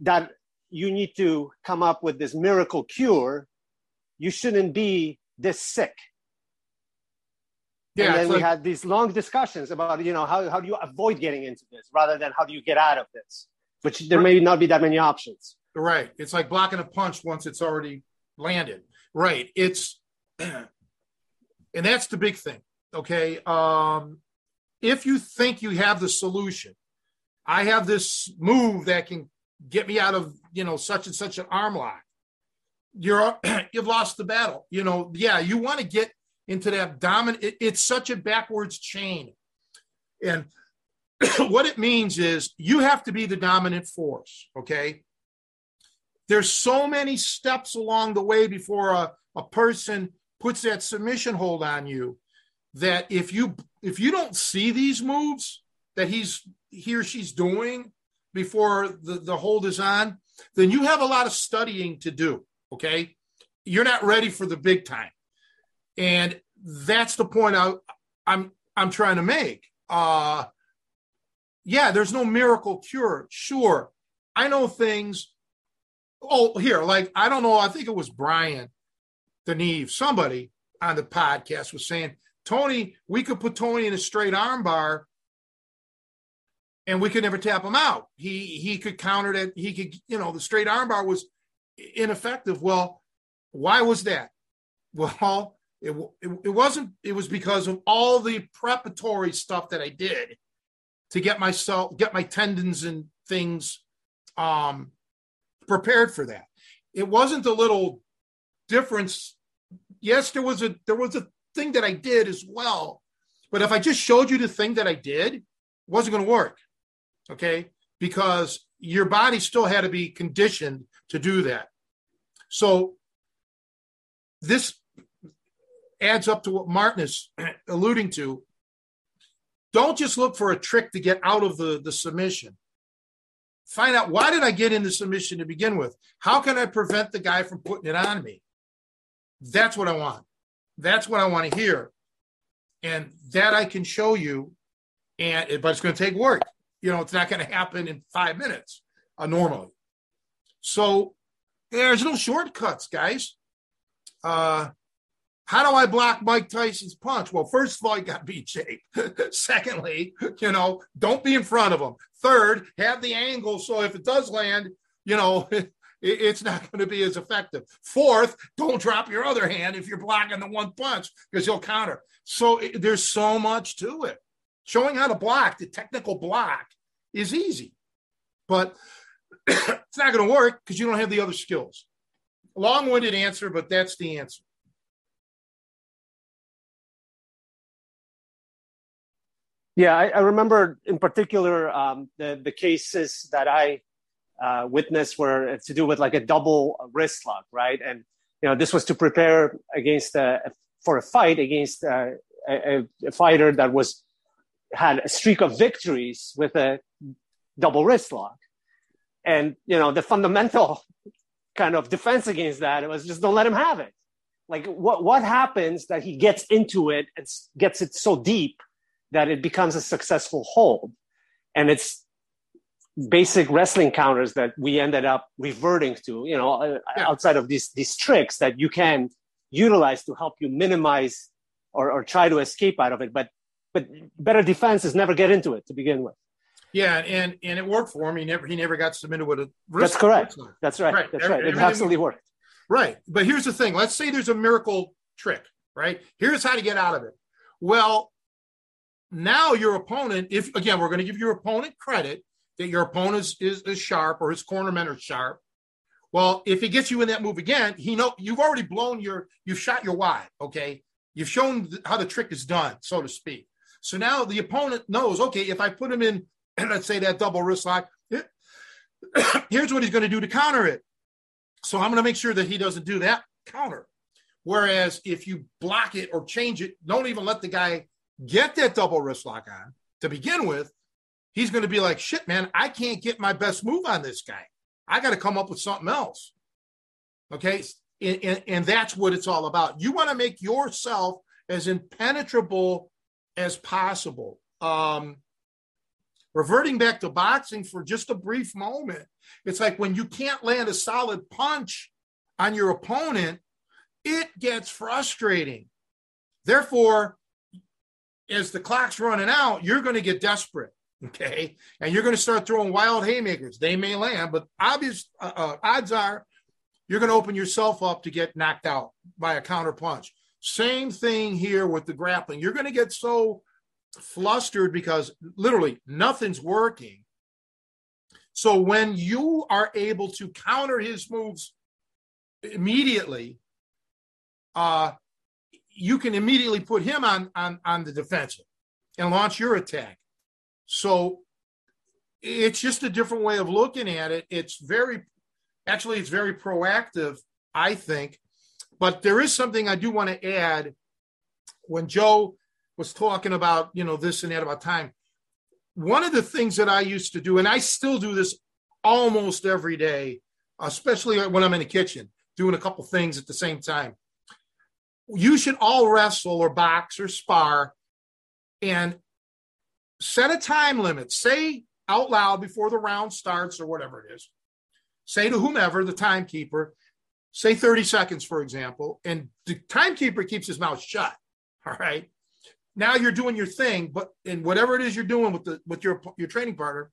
that you need to come up with this miracle cure you shouldn't be this sick. Yeah, and then we like, had these long discussions about, you know, how, how do you avoid getting into this rather than how do you get out of this, which there may not be that many options. Right. It's like blocking a punch once it's already landed. Right. It's, and that's the big thing. Okay. Um, if you think you have the solution, I have this move that can get me out of, you know, such and such an arm lock. You're, you've lost the battle. You know, yeah, you want to get into that dominant. It, it's such a backwards chain. And what it means is you have to be the dominant force. Okay. There's so many steps along the way before a, a person puts that submission hold on you that if you if you don't see these moves that he's he or she's doing before the, the hold is on, then you have a lot of studying to do. Okay. You're not ready for the big time. And that's the point I, I'm I'm trying to make. Uh, yeah, there's no miracle cure. Sure, I know things. Oh, here, like I don't know. I think it was Brian, the Neve, somebody on the podcast was saying, Tony, we could put Tony in a straight arm bar, and we could never tap him out. He he could counter that. He could, you know, the straight arm bar was ineffective. Well, why was that? Well, it, it, it wasn't, it was because of all the preparatory stuff that I did to get myself, get my tendons and things um, prepared for that. It wasn't a little difference. Yes, there was a, there was a thing that I did as well. But if I just showed you the thing that I did, wasn't going to work. Okay. Because your body still had to be conditioned to do that. So this adds up to what Martin is alluding to. Don't just look for a trick to get out of the, the submission. Find out why did I get in the submission to begin with? How can I prevent the guy from putting it on me? That's what I want. That's what I want to hear. And that I can show you. And but it's going to take work. You know, it's not going to happen in five minutes uh, normally. So there's no shortcuts, guys. Uh, how do I block Mike Tyson's punch? Well, first of all, you got to be in shape. Secondly, you know, don't be in front of him. Third, have the angle so if it does land, you know, it's not going to be as effective. Fourth, don't drop your other hand if you're blocking the one punch because he'll counter. So it, there's so much to it. Showing how to block, the technical block, is easy, but it's not going to work because you don't have the other skills. Long winded answer, but that's the answer. Yeah, I, I remember in particular um, the the cases that I uh, witnessed were to do with like a double wrist lock, right? And you know, this was to prepare against a, for a fight against uh, a, a, fighter that was had a streak of victories with a double wrist lock. And you know, the fundamental kind of defense against that was just don't let him have it. Like, what what happens that he gets into it and gets it so deep that it becomes a successful hold. And it's basic wrestling counters that we ended up reverting to, you know, uh, yeah. outside of these, these tricks that you can utilize to help you minimize or, or try to escape out of it. But, but better defense is never get into it to begin with. Yeah, and and it worked for him. He never he never got submitted with a wrist. That's correct. That's right. right. That's right. It absolutely worked. Right. But here's the thing. Let's say there's a miracle trick, right? Here's how to get out of it. Well, now your opponent, if again, we're going to give your opponent credit that your opponent is, is, is sharp or his cornermen are sharp. Well, if he gets you in that move again, he know you've already blown your, you've shot your wide. Okay, you've shown how the trick is done, so to speak. So now the opponent knows. Okay, if I put him in, let's say that double wrist lock, here's what he's going to do to counter it. So I'm going to make sure that he doesn't do that counter. Whereas if you block it or change it, don't even let the guy get that double wrist lock on to begin with, he's going to be like, shit, man, I can't get my best move on this guy. I got to come up with something else. Okay. And, and, and that's what it's all about. You want to make yourself as impenetrable as possible. Um, reverting back to boxing for just a brief moment, it's like when you can't land a solid punch on your opponent, it gets frustrating. Therefore, as the clock's running out, you're going to get desperate. Okay. And you're going to start throwing wild haymakers. They may land, but obvious uh, uh, odds are you're going to open yourself up to get knocked out by a counter punch. Same thing here with the grappling. You're going to get so flustered because literally nothing's working. So when you are able to counter his moves immediately, uh, you can immediately put him on, on, on the defensive and launch your attack. So it's just a different way of looking at it. It's very, actually, it's very proactive, I think. But there is something I do want to add. When Joe was talking about, you know, this and that about time, one of the things that I used to do, and I still do this almost every day, especially when I'm in the kitchen, doing a couple things at the same time. You should all wrestle or box or spar and set a time limit. Say out loud before the round starts or whatever it is. Say to whomever, the timekeeper, say 30 seconds, for example, and the timekeeper keeps his mouth shut. All right. Now you're doing your thing, but in whatever it is you're doing with the with your your training partner,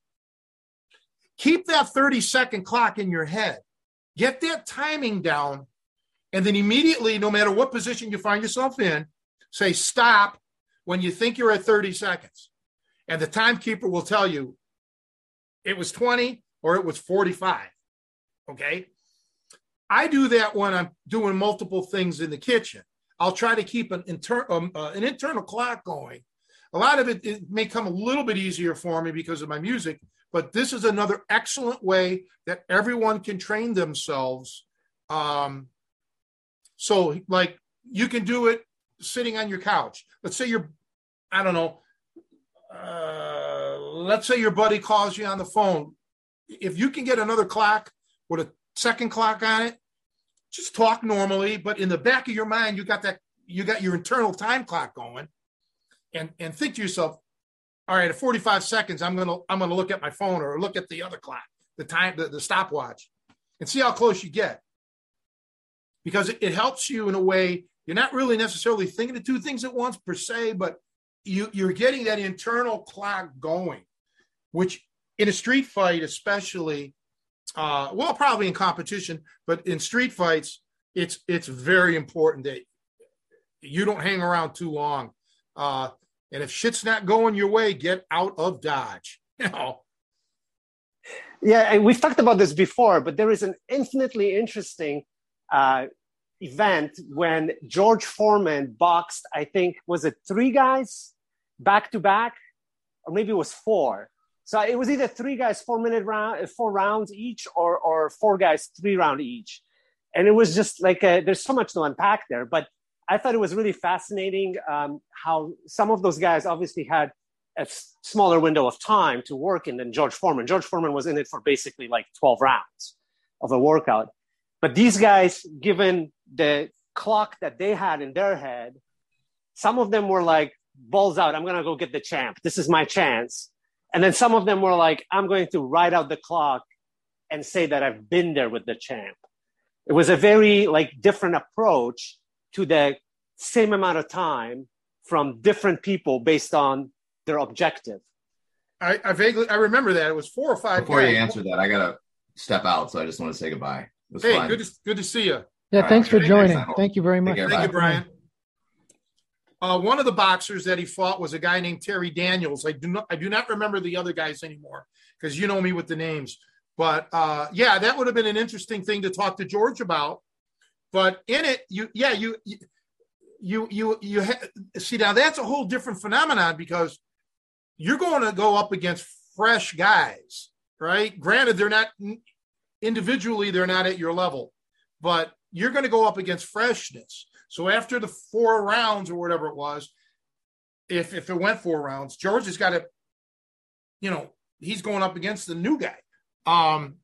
keep that 30 second clock in your head. Get that timing down, and then immediately, no matter what position you find yourself in, say stop when you think you're at 30 seconds and the timekeeper will tell you it was 20 or it was 45. Okay. I do that when I'm doing multiple things in the kitchen. I'll try to keep an, inter- um, uh, an internal clock going. A lot of it, it may come a little bit easier for me because of my music, but this is another excellent way that everyone can train themselves. Um, so, like, you can do it sitting on your couch. Let's say you're, I don't know, uh, let's say your buddy calls you on the phone. If you can get another clock with a second clock on it, just talk normally. But in the back of your mind, you got that you got your internal time clock going, and and think to yourself, all right, at 45 seconds, I'm gonna I'm gonna look at my phone or look at the other clock, the time, the, the stopwatch, and see how close you get. Because it, it helps you in a way you're not really necessarily thinking of two things at once per se, but you you're getting that internal clock going, which in a street fight, especially, uh, well, probably in competition, but in street fights, it's it's very important that you don't hang around too long. Uh, and if shit's not going your way, get out of Dodge. You know. Yeah, and we've talked about this before, but there is an infinitely interesting uh, event when George Foreman boxed, I think, was it three guys back to back, or maybe it was four. So it was either three guys, four minute round, four rounds each, or or four guys, three round each. And it was just like a, there's so much to unpack there. But I thought it was really fascinating um, how some of those guys obviously had a smaller window of time to work in than George Foreman. George Foreman was in it for basically like 12 rounds of a workout. But these guys, given the clock that they had in their head, some of them were like, balls out, I'm to go get the champ. This is my chance. And then some of them were like, I'm going to ride out the clock and say that I've been there with the champ. It was a very like different approach to the same amount of time from different people based on their objective. I, I vaguely I remember that it was four or five. Before guys. you answer that, I gotta step out, so I just want to say goodbye. Hey, fun. good to good to see you. Yeah, All thanks right. for joining. Thank you very much. Thank you, Brian. Uh, one of the boxers that he fought was a guy named Terry Daniels. I do not I do not remember the other guys anymore because you know me with the names. But uh, yeah, that would have been an interesting thing to talk to George about. But in it, you yeah you you you you ha- see now that's a whole different phenomenon because you're going to go up against fresh guys, right? Granted, they're not individually they're not at your level, but you're going to go up against freshness. So after the four rounds or whatever it was, if if it went four rounds, George has got to, you know, he's going up against the new guy. Um,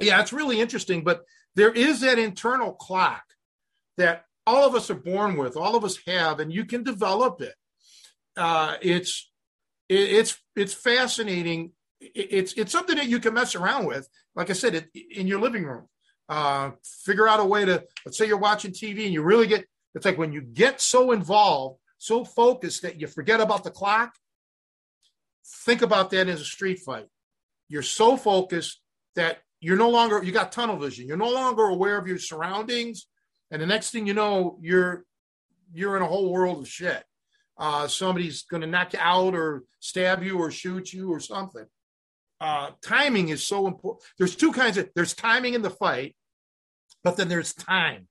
yeah, it's really interesting, but there is that internal clock that all of us are born with, all of us have, and you can develop it. Uh, it's it, it's it's fascinating. It, it's it's something that you can mess around with. Like I said, it, in your living room, uh, figure out a way to. Let's say you're watching TV and you really get. It's like when you get so involved so focused that you forget about the clock. Think about that as a street fight. You're so focused that you're no longer you got tunnel vision. You're no longer aware of your surroundings, and the next thing you know, you're you're in a whole world of shit. Uh, somebody's going to knock you out or stab you or shoot you or something. Uh, timing is so important. There's two kinds of there's timing in the fight, but then there's time,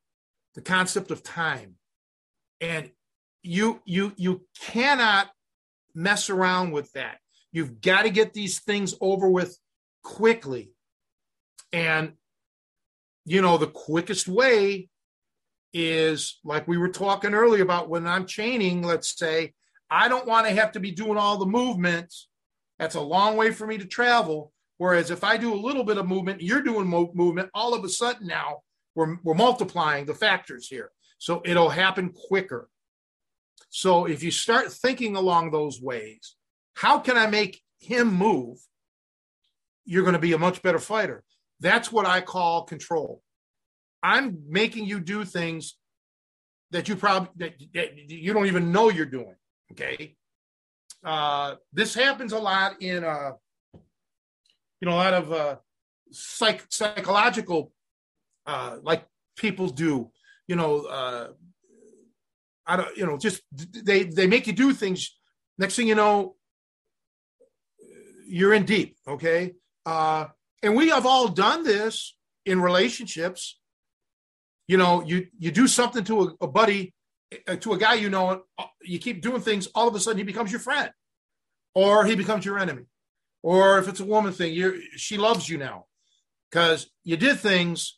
the concept of time, and you you you cannot mess around with that. You've got to get these things over with quickly. And, you know, the quickest way is like we were talking earlier about when I'm chaining, let's say, I don't want to have to be doing all the movements. That's a long way for me to travel. Whereas if I do a little bit of movement, you're doing mo- movement, all of a sudden now we're, we're multiplying the factors here. So it'll happen quicker. So if you start thinking along those ways, how can I make him move? You're going to be a much better fighter. That's what I call control. I'm making you do things that you probably that, that you don't even know you're doing. Okay. Uh, this happens a lot in uh, you know a lot of uh, psych psychological uh, like people do. You know, uh, I don't. You know, just they they make you do things. Next thing you know, you're in deep. Okay. Uh, and we have all done this in relationships. You know, you you do something to a, a buddy, Uh, to a guy you know, uh, you keep doing things. All of a sudden, he becomes your friend, or he becomes your enemy, or if it's a woman thing, you she loves you now because you did things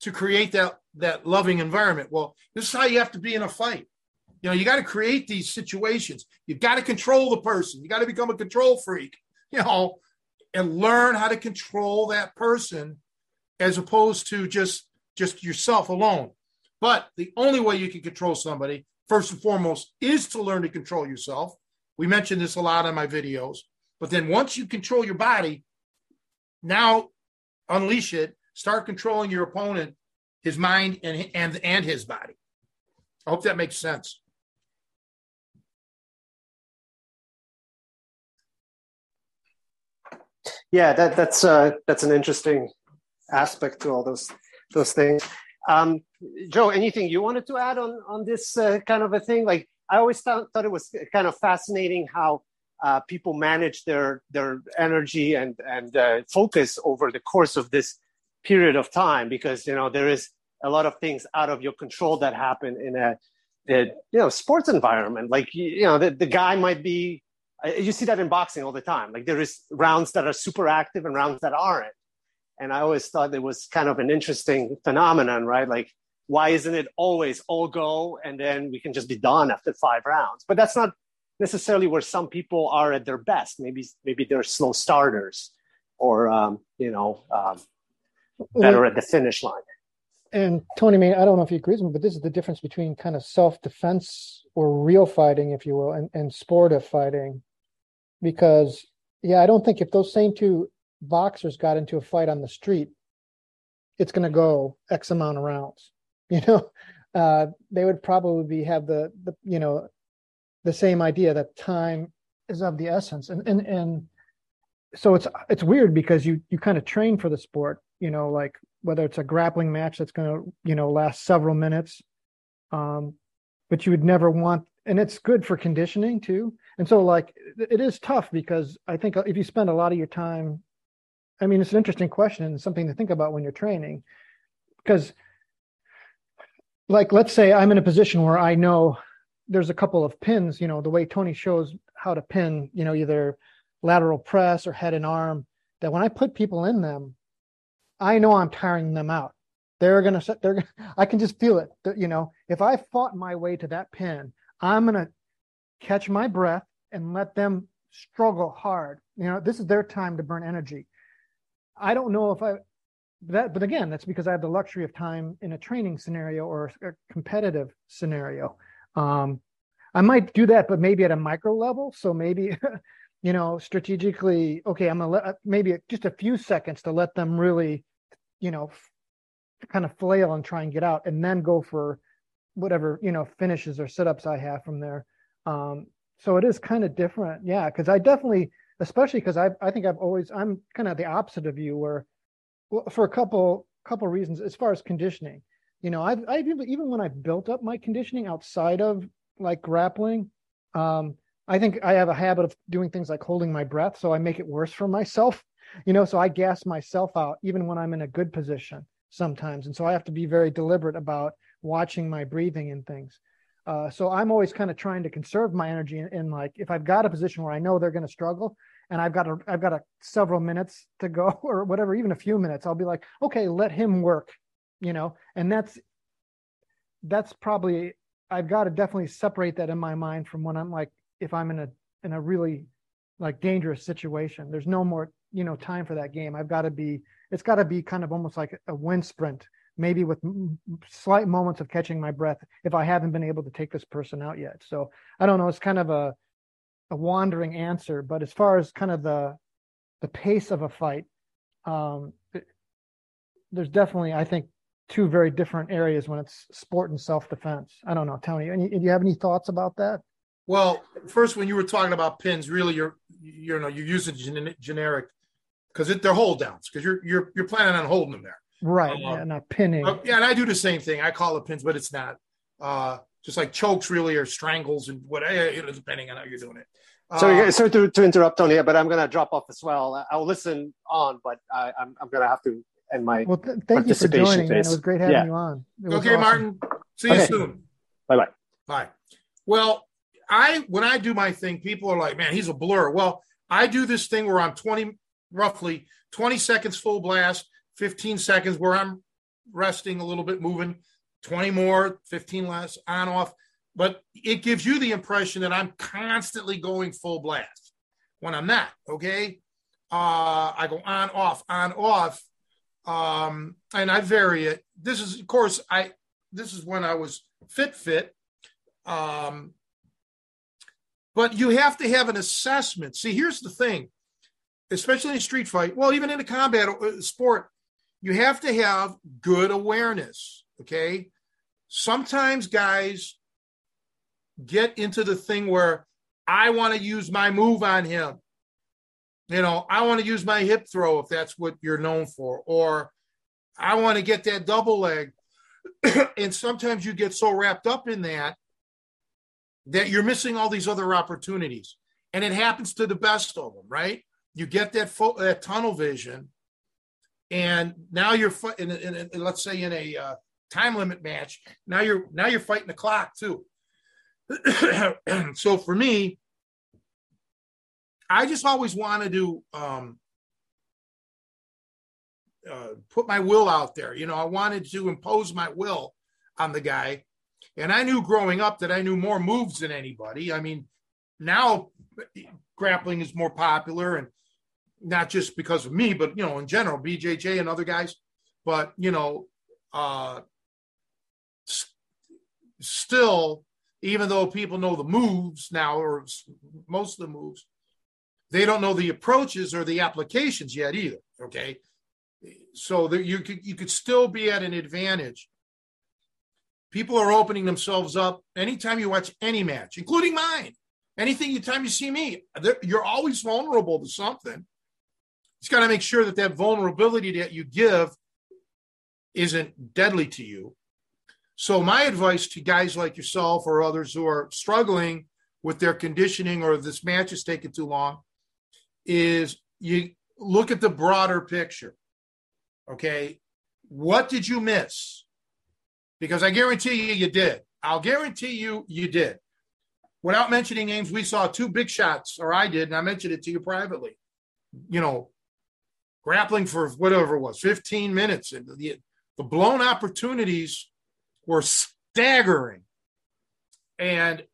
to create that that loving environment. Well, this is how you have to be in a fight. You know, you got to create these situations. You've got to control the person. You got to become a control freak, you know, and learn how to control that person as opposed to just just yourself alone. But the only way you can control somebody, first and foremost, is to learn to control yourself. We mentioned this a lot in my videos. But then once you control your body, now unleash it, start controlling your opponent, his mind and and and his body. I hope that makes sense. Yeah, that, that's uh, that's an interesting aspect to all those those things. Um, Joe, anything you wanted to add on on this uh, kind of a thing? Like I always thought, thought it was kind of fascinating how uh, people manage their their energy and and uh, focus over the course of this period of time because you know there is a lot of things out of your control that happen in a, a you know sports environment. Like you know the, the guy might be you see that in boxing all the time. Like there is rounds that are super active and rounds that aren't. And I always thought it was kind of an interesting phenomenon, right? Like, why isn't it always all go and then we can just be done after five rounds? But that's not necessarily where some people are at their best. Maybe maybe they're slow starters or um, you know um, better at the finish line. And Tony, may I don't know if he agrees with me, but this is the difference between kind of self defense or real fighting, if you will, and, and sportive fighting because yeah, I don't think if those same two boxers got into a fight on the street, it's going to go X amount of rounds. You know, uh, they would probably be, have the the you know the same idea that time is of the essence, and and and so it's it's weird because you you kind of train for the sport. You know, like whether it's a grappling match that's going to you know last several minutes, um, but you would never want, and it's good for conditioning too and so like it is tough because i think if you spend a lot of your time i mean it's an interesting question and something to think about when you're training because like let's say i'm in a position where i know there's a couple of pins you know the way tony shows how to pin you know either lateral press or head and arm that when i put people in them i know i'm tiring them out they're gonna they're i can just feel it you know if i fought my way to that pin i'm gonna catch my breath and let them struggle hard. You know, this is their time to burn energy. I don't know if I that, but again, that's because I have the luxury of time in a training scenario or a competitive scenario. Um, I might do that, but maybe at a micro level. So maybe, you know, strategically, okay, I'm gonna let maybe just a few seconds to let them really, you know, f- kind of flail and try and get out, and then go for whatever you know finishes or sit-ups I have from there. Um, so it is kind of different, yeah. Because I definitely, especially because I I think I've always I'm kind of the opposite of you, where well, for a couple couple reasons as far as conditioning. You know, I've I've even when I've built up my conditioning outside of like grappling, um, I think I have a habit of doing things like holding my breath, so I make it worse for myself. You know, so I gas myself out even when I'm in a good position sometimes, and so I have to be very deliberate about watching my breathing and things. Uh, so I'm always kind of trying to conserve my energy in like if I've got a position where I know they're going to struggle and I've got a I've got a several minutes to go or whatever, even a few minutes, I'll be like, okay, let him work, you know, and that's that's probably I've got to definitely separate that in my mind from when I'm like if I'm in a in a really like dangerous situation. There's no more you know time for that game. I've got to be it's got to be kind of almost like a wind sprint maybe with slight moments of catching my breath if I haven't been able to take this person out yet. So I don't know. It's kind of a a wandering answer, but as far as kind of the the pace of a fight, um, there's definitely I think two very different areas when it's sport and self defense. I don't know, Tony. Any, do you have any thoughts about that? Well, first, when you were talking about pins, really, you're you know you're using generic because they're hold downs because you're you're you're planning on holding them there. Right. Um, yeah, not pinning. Uh, yeah, and I do the same thing. I call it pins, but it's not. Uh, just like chokes really or strangles and what, you depending on how you're doing it. Uh, sorry, sorry to, to interrupt, Tony, but I'm going to drop off as well. I'll listen on, but I, am I'm, I'm going to have to end my well. Th- thank you for joining. Man. It was great having yeah. you on. Okay, awesome. Martin. See you okay. soon. Bye bye. Bye. Well, I when I do my thing, people are like, "Man, he's a blur." Well, I do this thing where I'm 20, roughly 20 seconds full blast, 15 seconds where I'm resting a little bit, moving, 20 more, 15 less, on off. But it gives you the impression that I'm constantly going full blast when I'm not. Okay. Uh, I go on, off, on, off. Um, and I vary it. This is, of course, I, this is when I was fit, fit. Um, but you have to have an assessment. See, here's the thing, especially in a street fight, well, even in a combat uh, sport, you have to have good awareness. Okay. Sometimes guys get into the thing where I want to use my move on him. You know, I want to use my hip throw if that's what you're known for, or I want to get that double leg. and sometimes you get so wrapped up in that that you're missing all these other opportunities. And it happens to the best of them, right? You get that fo- that tunnel vision and now you're in, in, in, let's say in a uh, time limit match now you're now you're fighting the clock too. So for me i just always wanted to um, uh, put my will out there. You know i wanted to impose my will on the guy. And i knew growing up that i knew more moves than anybody. I mean now grappling is more popular and not just because of me, but you know, in general, BJJ and other guys. But you know, uh, st- still, even though people know the moves now, or most of the moves, they don't know the approaches or the applications yet either. Okay, so that you could you could still be at an advantage. People are opening themselves up anytime you watch any match, including mine. Anything, time you see me, you're always vulnerable to something He's got to make sure that that vulnerability that you give isn't deadly to you. So, my advice to guys like yourself or others who are struggling with their conditioning or this match is taking too long is you look at the broader picture. Okay. What did you miss? Because I guarantee you, you did. I'll guarantee you, you did. Without mentioning names, we saw two big shots, or I did, and I mentioned it to you privately. You know, grappling for whatever it was, 15 minutes. And the, the blown opportunities were staggering. And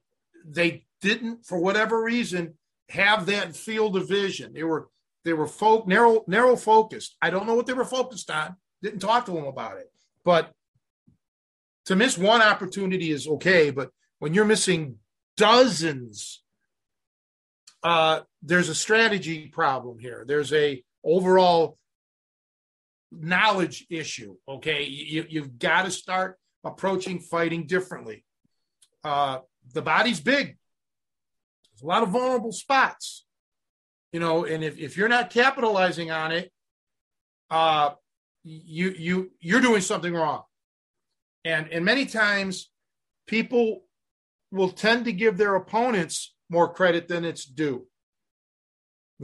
they didn't, for whatever reason, have that field of vision. They were they were folk narrow narrow focused. I don't know what they were focused on. Didn't talk to them about it. But to miss one opportunity is okay, but when you're missing dozens, uh, there's a strategy problem here. There's a overall knowledge issue. Okay, you, you've got to start approaching fighting differently. Uh, the body's big. There's a lot of vulnerable spots, you know, and if, if you're not capitalizing on it, uh, you you you're doing something wrong. And and many times people will tend to give their opponents more credit than it's due.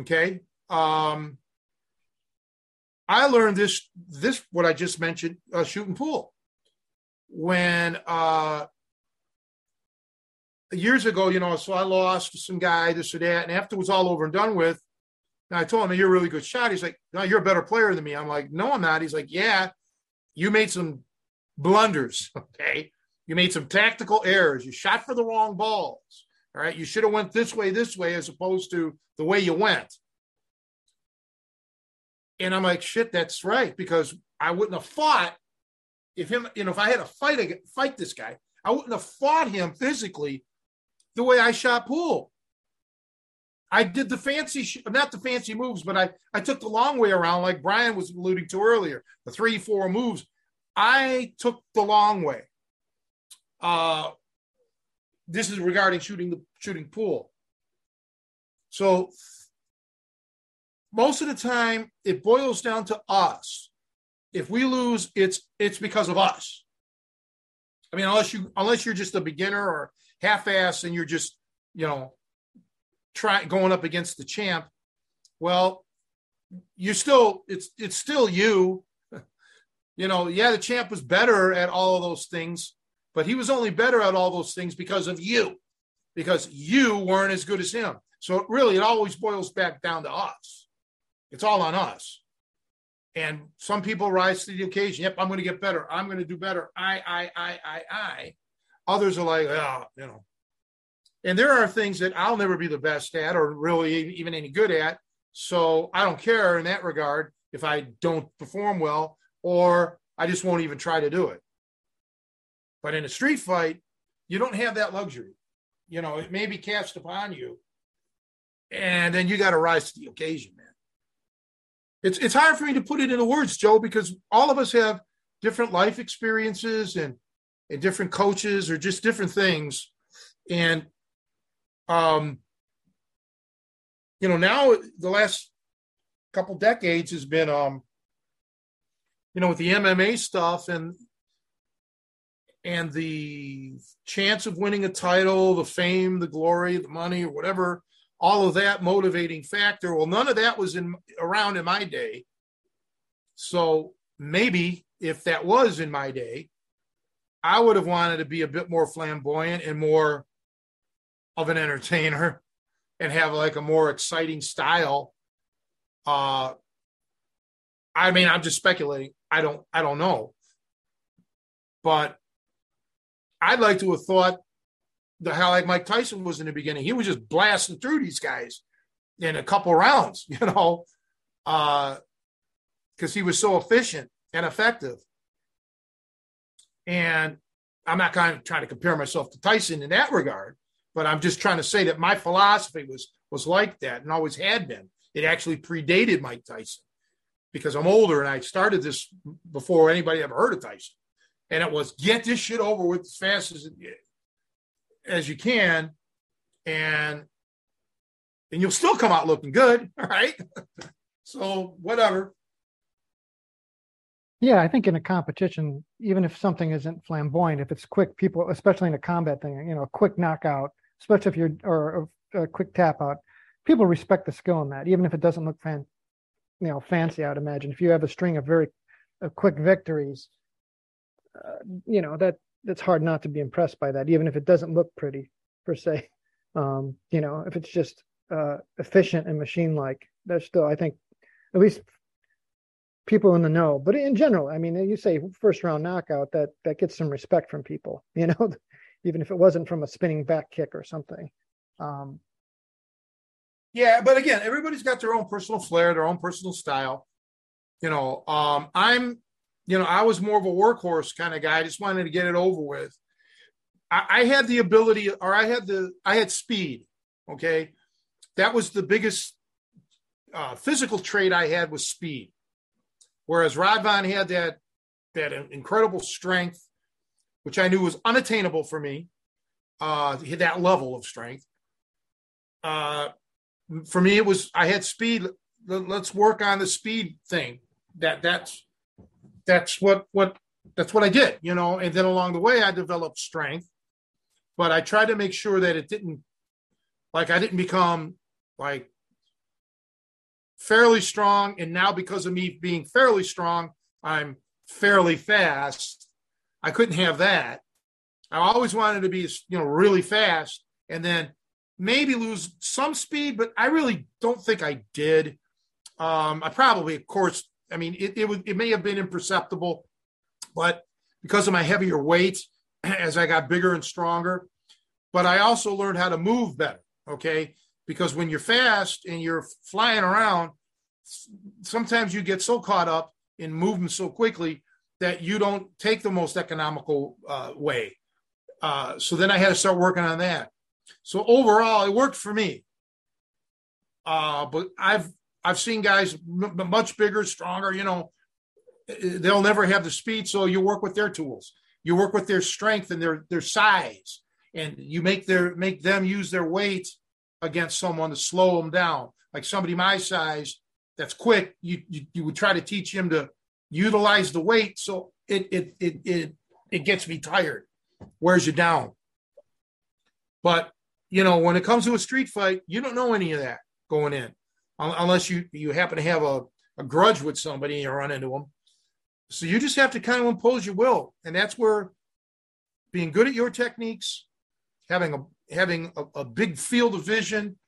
Okay. Um, I learned this, this, what I just mentioned, uh, shooting pool. When, uh, years ago, you know, so I lost some guy, this or that. And after it was all over and done with, and I told him, You're a really good shot. He's like, No, you're a better player than me. I'm like, No, I'm not. He's like, Yeah, you made some blunders. Okay. You made some tactical errors. You shot for the wrong balls. All right. You should have went this way, this way, as opposed to the way you went. And I'm like, shit, that's right. Because I wouldn't have fought if him, you know, if I had to fight fight this guy, I wouldn't have fought him physically the way I shot pool. I did the fancy, not the fancy moves, but I, I took the long way around, like Brian was alluding to earlier, the three, four moves. I took the long way. Uh, this is regarding shooting the shooting pool. So most of the time, it boils down to us. If we lose, it's it's because of us. I mean, unless you unless you're just a beginner or half-ass and you're just you know try going up against the champ, well, you still it's it's still you. You know, yeah, the champ was better at all of those things, but he was only better at all those things because of you, because you weren't as good as him. So really, it always boils back down to us. It's all on us. And some people rise to the occasion. Yep, I'm going to get better. I'm going to do better. I, I, I, I, I. Others are like, oh, you know. And there are things that I'll never be the best at or really even any good at. So I don't care in that regard if I don't perform well or I just won't even try to do it. But in a street fight, you don't have that luxury. You know, it may be cast upon you, and then you got to rise to the occasion, man. It's it's hard for me to put it into words, Joe, because all of us have different life experiences and and different coaches or just different things, and um, you know, now the last couple decades has been um, you know, with the MMA stuff and and the chance of winning a title, the fame, the glory, the money, or whatever, all of that motivating factor. Well, none of that was in around in my day. So maybe if that was in my day, I would have wanted to be a bit more flamboyant and more of an entertainer and have like a more exciting style. Uh I mean, I'm just speculating. I don't I don't know. But I'd like to have thought the how like Mike Tyson was in the beginning. He was just blasting through these guys in a couple rounds, you know, because uh, he was so efficient and effective. And I'm not kind of trying to compare myself to Tyson in that regard, but I'm just trying to say that my philosophy was was like that and always had been. It actually predated Mike Tyson because I'm older and I started this before anybody ever heard of Tyson. And it was get this shit over with as fast as as you can, and and you'll still come out looking good, right? so whatever. Yeah, I think in a competition, even if something isn't flamboyant, if it's quick, people, especially in a combat thing, you know, a quick knockout, especially if you're or a, a quick tap out, people respect the skill in that, even if it doesn't look fan, you know, fancy. I'd imagine if you have a string of very uh, quick victories, uh, you know that it's hard not to be impressed by that, even if it doesn't look pretty per se. Um, you know, if it's just uh, efficient and machine like, that's still, I think, at least people in the know. But in general, I mean, you say first round knockout, that that gets some respect from people. You know, even if it wasn't from a spinning back kick or something. Um, yeah, but again, everybody's got their own personal flair, their own personal style. You know, um, I'm you know, I was more of a workhorse kind of guy. I just wanted to get it over with. I, I had the ability, or I had the, I had speed. Okay, that was the biggest uh, physical trait I had was speed. Whereas Rod Vaughn had that that incredible strength, which I knew was unattainable for me uh, that level of strength. Uh, for me, it was I had speed. Let's work on the speed thing. That that's that's what what that's what I did, you know. And then along the way, I developed strength, but I tried to make sure that it didn't like I didn't become like fairly strong. And now because of me being fairly strong, I'm fairly fast. I couldn't have that. I always wanted to be, you know, really fast and then maybe lose some speed, but I really don't think I did. Um, I probably, of course, I mean, it, it, was, it may have been imperceptible, but because of my heavier weight, as I got bigger and stronger, but I also learned how to move better. Okay. Because when you're fast and you're flying around, sometimes you get so caught up in moving so quickly that you don't take the most economical uh, way. Uh, so then I had to start working on that. So overall, it worked for me. Uh, but I've I've seen guys m- much bigger, stronger. You know, they'll never have the speed, so you work with their tools. You work with their strength and their their size, and you make their make them use their weight against someone to slow them down. Like somebody my size that's quick, you you, you would try to teach him to utilize the weight, so it it it it it gets me tired, wears you down. But you know, when it comes to a street fight, you don't know any of that going in, unless you you happen to have a, a grudge with somebody and you run into them. So you just have to kind of impose your will, and that's where being good at your techniques, having a having a, a big field of vision,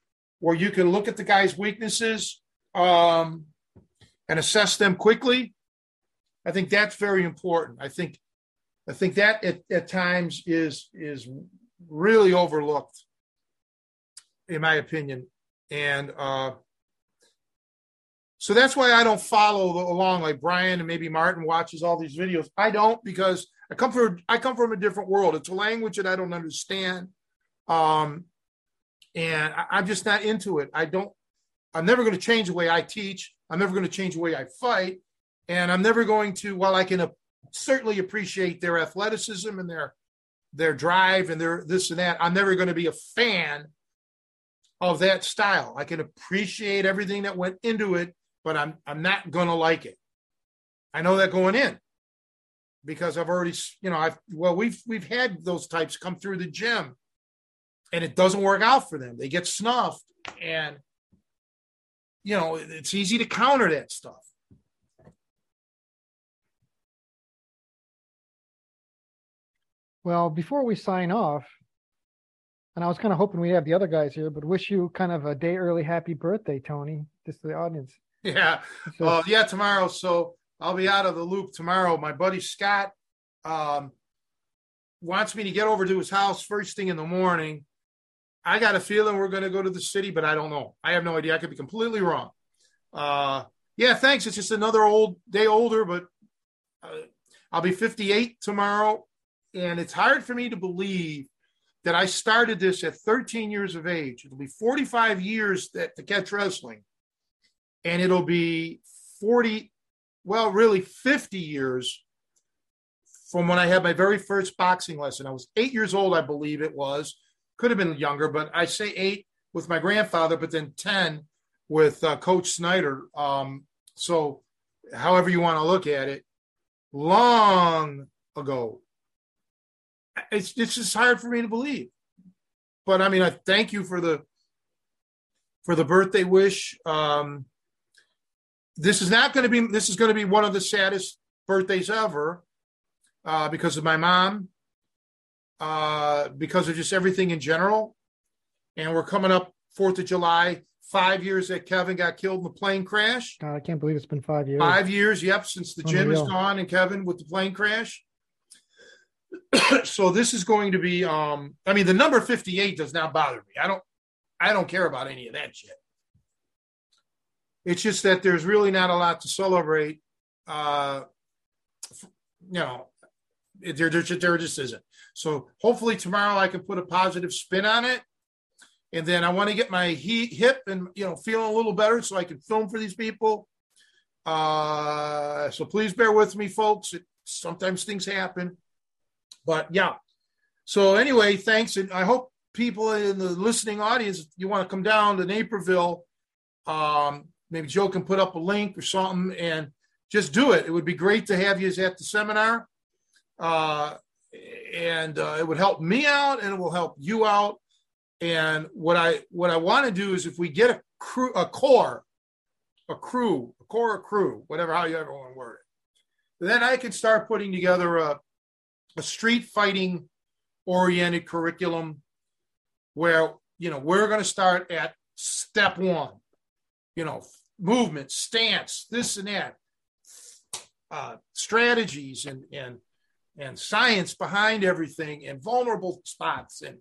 where you can look at the guy's weaknesses um, and assess them quickly. I think that's very important. I think I think that at, at times is is really overlooked in my opinion. And uh, so that's why I don't follow along like Brian and maybe Martin watches all these videos. I don't because I come from I come from a different world. It's a language that I don't understand, um, and I, I'm just not into it. I don't. I'm never going to change the way I teach. I'm never going to change the way I fight, and I'm never going to. While I can certainly appreciate their athleticism and their their drive and their this and that, I'm never going to be a fan of that style. I can appreciate everything that went into it, but I'm I'm not gonna like it. I know that going in because I've already, you know, I've well, we've we've had those types come through the gym, and it doesn't work out for them. They get snuffed, and you know, it's easy to counter that stuff. Well, before we sign off, and I was kind of hoping we'd have the other guys here, but wish you kind of a day early happy birthday, Tony, just to the audience. Yeah. Uh, yeah, tomorrow. So I'll be out of the loop tomorrow. My buddy Scott um, wants me to get over to his house first thing in the morning. I got a feeling we're going to go to the city, but I don't know. I have no idea. I could be completely wrong. Uh, yeah, thanks. It's just another old day older, but uh, I'll be 58 tomorrow. And it's hard for me to believe that I started this at 13 years of age. It'll be 45 years that, to catch wrestling, and it'll be 40, well, really 50 years from when I had my very first boxing lesson. I was eight years old, I believe it was. Could have been younger, but I say eight with my grandfather, but then 10 with uh, Coach Snyder. Um, so, however you want to look at it, long ago it's it's just hard for me to believe. But I mean, I thank you for the for the birthday wish. Um, this is not going to be this is going to be one of the saddest birthdays ever uh, because of my mom, uh, because of just everything in general. And we're coming up Fourth of July, five years that Kevin got killed in the plane crash. God, I can't believe it's been five years. Five years, yep, since the Unreal. gym is gone and Kevin with the plane crash. so this is going to be um I mean the number 58 does not bother me. I don't I don't care about any of that shit. It's just that there's really not a lot to celebrate. Uh you know, there, there, there just isn't. So hopefully tomorrow I can put a positive spin on it. And then I want to get my heat, hip and, you know, feeling a little better so I can film for these people. Uh, so please bear with me, folks. It, sometimes things happen. But yeah. So anyway, thanks, and I hope people in the listening audience, you want to come down to Naperville. Um, maybe Joe can put up a link or something, and just do it. It would be great to have you at the seminar, uh, and uh, it would help me out, and it will help you out. And what I what I want to do is if we get a crew, a core, a crew, a core, a crew, whatever how you ever want to word it, then I can start putting together a a street fighting oriented curriculum where you know we're going to start at step one you know movement stance this and that uh, strategies and and and science behind everything and vulnerable spots and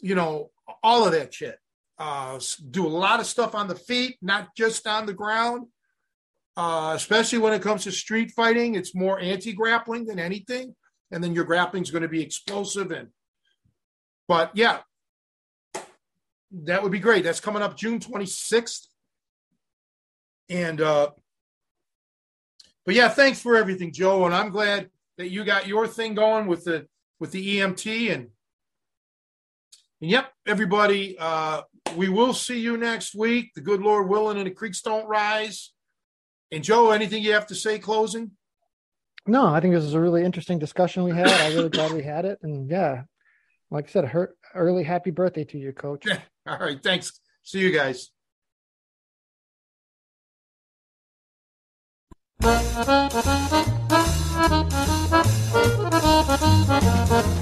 you know all of that shit uh, do a lot of stuff on the feet not just on the ground uh, especially when it comes to street fighting it's more anti-grappling than anything and then your grappling is going to be explosive and but yeah that would be great. That's coming up June 26th. And uh but yeah, thanks for everything, Joe. And I'm glad that you got your thing going with the with the EMT and and yep, everybody, uh we will see you next week. The good Lord willing and the creeks don't rise. And Joe, anything you have to say closing? No, I think this is a really interesting discussion we had. I'm really glad we had it. And yeah, like I said, her early happy birthday to you, coach. All right. Thanks. See you guys. Thank you.